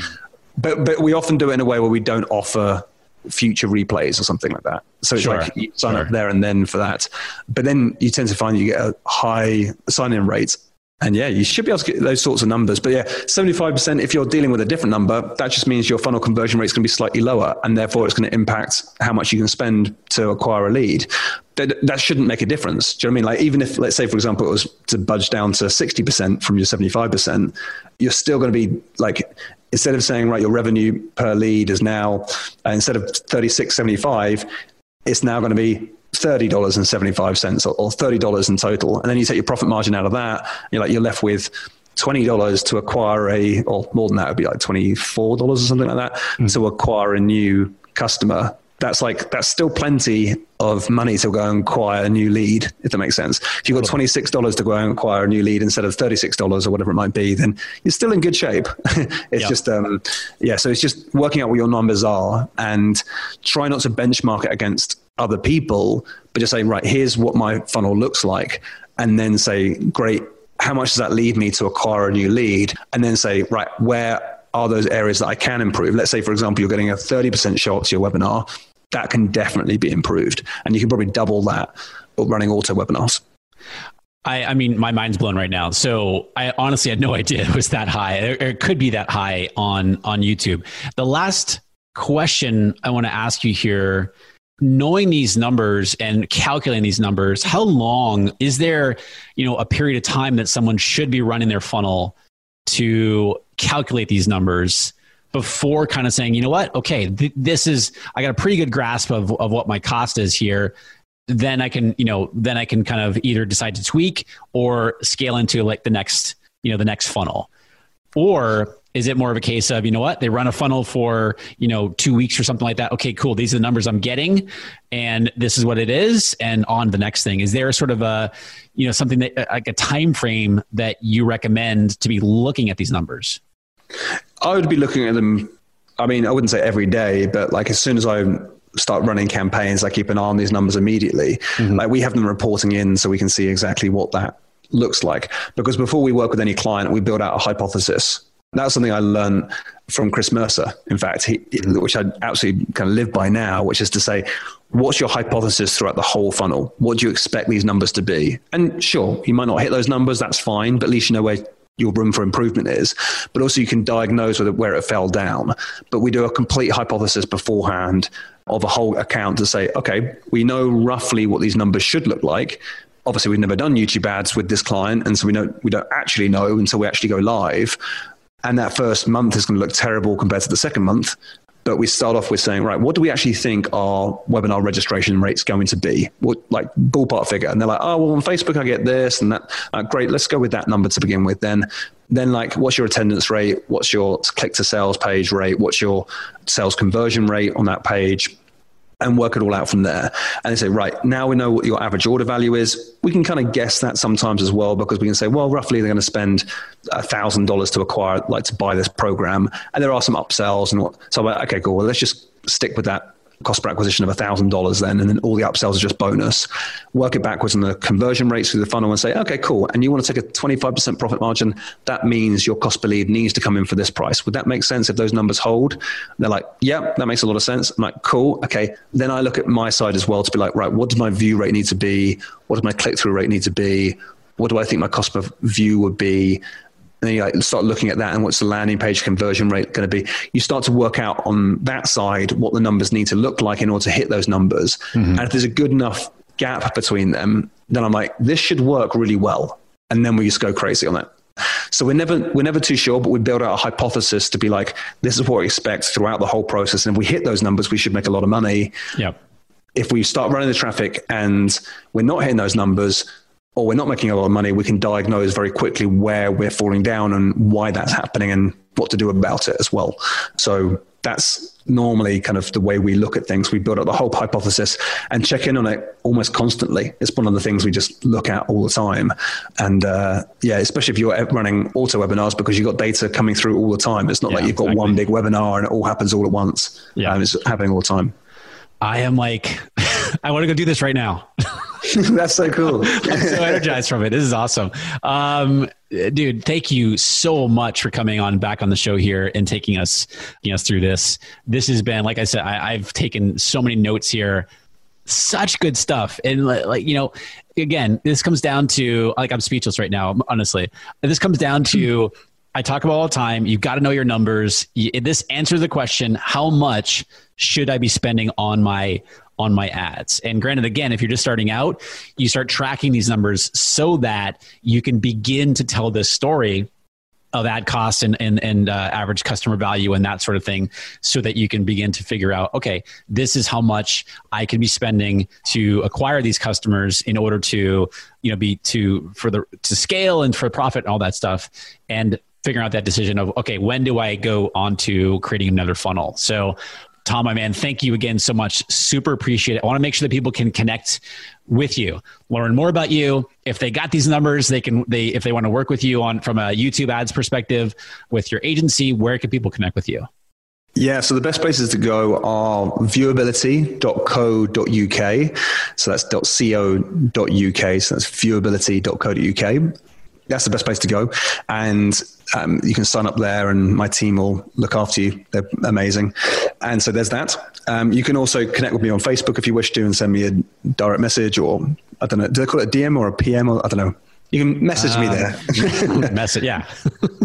but but we often do it in a way where we don't offer future replays or something like that. So it's sure. like you sign sure. up there and then for that. But then you tend to find you get a high sign in rates and yeah, you should be able to get those sorts of numbers. But yeah, 75%, if you're dealing with a different number, that just means your funnel conversion rate is going to be slightly lower. And therefore, it's going to impact how much you can spend to acquire a lead. That, that shouldn't make a difference. Do you know what I mean? Like, even if, let's say, for example, it was to budge down to 60% from your 75%, you're still going to be like, instead of saying, right, your revenue per lead is now, uh, instead of 36.75, it's now going to be $30.75 or $30 in total. And then you take your profit margin out of that, you're like, you're left with $20 to acquire a, or more than that, would be like $24 or something like that mm. to acquire a new customer. That's like, that's still plenty of money to go and acquire a new lead, if that makes sense. If you've got $26 to go and acquire a new lead instead of $36 or whatever it might be, then you're still in good shape. it's yep. just, um, yeah, so it's just working out what your numbers are and try not to benchmark it against other people, but just saying, right, here's what my funnel looks like. And then say, great, how much does that lead me to acquire a new lead? And then say, right, where are those areas that I can improve? Let's say, for example, you're getting a 30% show up to your webinar. That can definitely be improved. And you can probably double that running auto webinars. I, I, mean, my mind's blown right now. So I honestly had no idea it was that high. It, it could be that high on on YouTube. The last question I want to ask you here knowing these numbers and calculating these numbers how long is there you know a period of time that someone should be running their funnel to calculate these numbers before kind of saying you know what? Okay th- this is i got a pretty good grasp of, of what my cost is here. Then i can you know then i can kind of either decide to tweak or scale into like the next you know the next funnel. Or is it more of a case of, you know what, they run a funnel for, you know, two weeks or something like that? Okay, cool. These are the numbers I'm getting and this is what it is. And on the next thing. Is there sort of a, you know, something that like a time frame that you recommend to be looking at these numbers? I would be looking at them. I mean, I wouldn't say every day, but like as soon as I start running campaigns, I keep an eye on these numbers immediately. Mm-hmm. Like we have them reporting in so we can see exactly what that looks like. Because before we work with any client, we build out a hypothesis that's something I learned from Chris Mercer, in fact, he, which I absolutely kind of live by now, which is to say, what's your hypothesis throughout the whole funnel? What do you expect these numbers to be? And sure, you might not hit those numbers, that's fine, but at least you know where your room for improvement is. But also, you can diagnose where it fell down. But we do a complete hypothesis beforehand of a whole account to say, okay, we know roughly what these numbers should look like. Obviously, we've never done YouTube ads with this client, and so we don't we don't actually know until we actually go live. And that first month is going to look terrible compared to the second month. But we start off with saying, right, what do we actually think our webinar registration rate's going to be? What like ballpark figure? And they're like, oh, well, on Facebook I get this and that. Uh, great, let's go with that number to begin with. Then, then like, what's your attendance rate? What's your click to sales page rate? What's your sales conversion rate on that page? And work it all out from there. And they say, right, now we know what your average order value is. We can kind of guess that sometimes as well because we can say, well, roughly they're going to spend thousand dollars to acquire, like to buy this program, and there are some upsells and what. So I'm like, okay, cool. Well, let's just stick with that cost per acquisition of $1,000 then, and then all the upsells are just bonus. Work it backwards on the conversion rates through the funnel and say, okay, cool. And you want to take a 25% profit margin. That means your cost per lead needs to come in for this price. Would that make sense if those numbers hold? They're like, yeah, that makes a lot of sense. I'm like, cool. Okay. Then I look at my side as well to be like, right, what does my view rate need to be? What does my click through rate need to be? What do I think my cost per view would be? And then you like start looking at that and what's the landing page conversion rate going to be. You start to work out on that side what the numbers need to look like in order to hit those numbers. Mm-hmm. and if there's a good enough gap between them then i'm like this should work really well. And then we just go crazy on it so we're never we're never too sure but we build out a hypothesis to be like this is what we expect throughout the whole process. And if we hit those numbers we should make a lot of money. Yeah if we start running the traffic and we're not hitting those numbers or we're not making a lot of money, we can diagnose very quickly where we're falling down and why that's happening and what to do about it as well. So that's normally kind of the way we look at things. We build up the whole hypothesis and check in on it almost constantly. It's one of the things we just look at all the time. And uh, yeah, especially if you're running auto webinars because you've got data coming through all the time. It's not yeah, like you've got exactly. one big webinar and it all happens all at once. Yeah. Um, it's happening all the time. I am like, I want to go do this right now. That's so cool. I'm so energized from it. This is awesome. Um, dude, thank you so much for coming on back on the show here and taking us, you know, through this. This has been, like I said, I, I've taken so many notes here. Such good stuff. And like, you know, again, this comes down to like I'm speechless right now, honestly. This comes down to I talk about all the time. You've got to know your numbers. This answers the question: How much should I be spending on my on my ads. And granted, again, if you're just starting out, you start tracking these numbers so that you can begin to tell this story of ad cost and and, and uh, average customer value and that sort of thing, so that you can begin to figure out, okay, this is how much I can be spending to acquire these customers in order to you know be to for the to scale and for profit and all that stuff, and figuring out that decision of okay, when do I go on to creating another funnel? So Tom, my man, thank you again so much. Super appreciate it. I want to make sure that people can connect with you, learn more about you. If they got these numbers, they can they if they want to work with you on from a YouTube ads perspective with your agency, where can people connect with you? Yeah, so the best places to go are viewability.co.uk. So that's .co.uk. So that's viewability.co.uk that's the best place to go. And um, you can sign up there, and my team will look after you. They're amazing. And so there's that. Um, you can also connect with me on Facebook if you wish to, and send me a direct message, or I don't know, do they call it a DM or a PM? Or I don't know. You can message me there. message, yeah.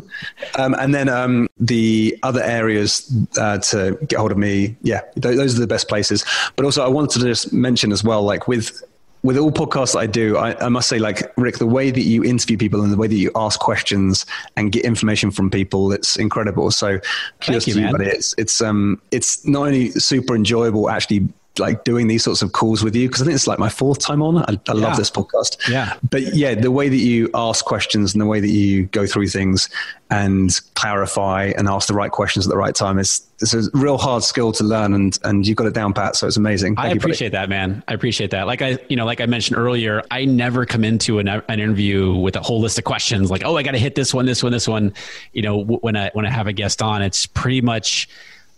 um, and then um, the other areas uh, to get hold of me, yeah, those are the best places. But also, I wanted to just mention as well, like with with all podcasts I do, I, I, must say, like Rick, the way that you interview people and the way that you ask questions and get information from people, it's incredible. So, kudos to you, buddy. It's it's um it's not only super enjoyable actually like doing these sorts of calls with you because I think it's like my fourth time on. I, I love this podcast. Yeah. But yeah, the way that you ask questions and the way that you go through things and clarify and ask the right questions at the right time is it's a real hard skill to learn and and you've got it down pat. So it's amazing. Thank I appreciate that, man. I appreciate that. Like I, you know, like I mentioned earlier, I never come into an, an interview with a whole list of questions like, oh, I got to hit this one, this one, this one. You know, when I when I have a guest on, it's pretty much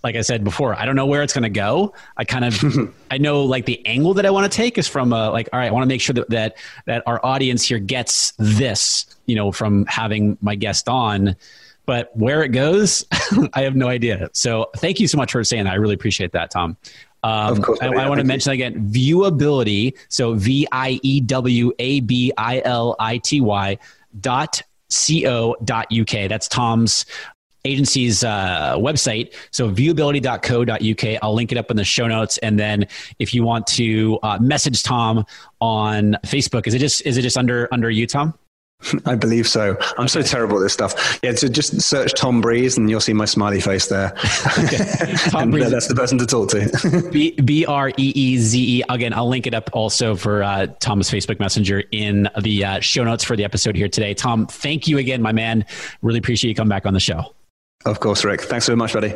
like I said before, I don't know where it's going to go. I kind of, I know like the angle that I want to take is from a, like, all right, I want to make sure that, that, that our audience here gets this, you know, from having my guest on. but where it goes, I have no idea. So thank you so much for saying that. I really appreciate that, Tom. Um, of course. I, I want to mention again viewability. So V I E W A B I L I T Y dot co dot uk. That's Tom's agency's uh, website. So viewability.co.uk. I'll link it up in the show notes. And then if you want to uh, message Tom on Facebook, is it just is it just under under you, Tom? I believe so. I'm so terrible at this stuff. Yeah, so just search Tom Breeze and you'll see my smiley face there. Tom Breeze. That's the person to talk to. B R E E Z E. Again, I'll link it up also for uh, Tom's Facebook Messenger in the uh, show notes for the episode here today. Tom, thank you again, my man. Really appreciate you coming back on the show. Of course, Rick. Thanks very much, buddy.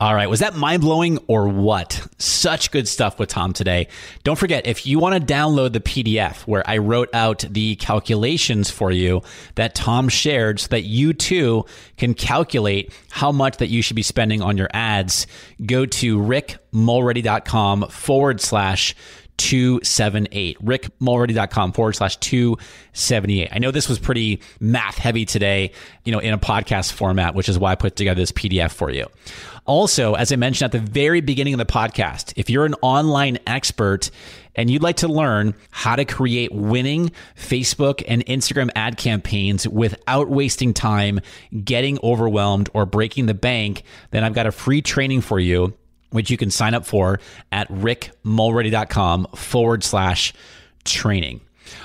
All right. Was that mind blowing or what? Such good stuff with Tom today. Don't forget, if you want to download the PDF where I wrote out the calculations for you that Tom shared so that you too can calculate how much that you should be spending on your ads, go to rickmulready.com forward slash 278. rickmulready.com forward slash 278. I know this was pretty math heavy today, you know, in a podcast format, which is why I put together this PDF for you. Also, as I mentioned at the very beginning of the podcast, if you're an online expert and you'd like to learn how to create winning Facebook and Instagram ad campaigns without wasting time, getting overwhelmed, or breaking the bank, then I've got a free training for you which you can sign up for at rickmulready.com forward slash training.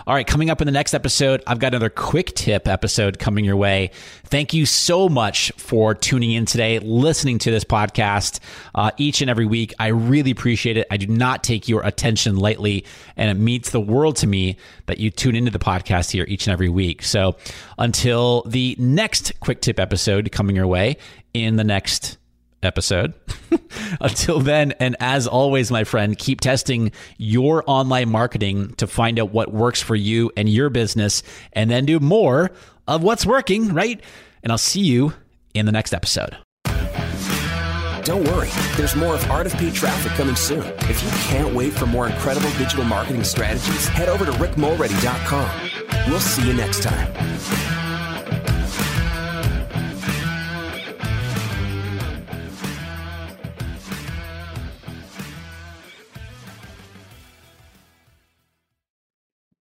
All right, coming up in the next episode, I've got another quick tip episode coming your way. Thank you so much for tuning in today, listening to this podcast uh, each and every week. I really appreciate it. I do not take your attention lightly, and it means the world to me that you tune into the podcast here each and every week. So until the next quick tip episode coming your way in the next episode. Until then, and as always, my friend, keep testing your online marketing to find out what works for you and your business, and then do more of what's working, right? And I'll see you in the next episode. Don't worry, there's more of Art of Traffic coming soon. If you can't wait for more incredible digital marketing strategies, head over to rickmulready.com. We'll see you next time.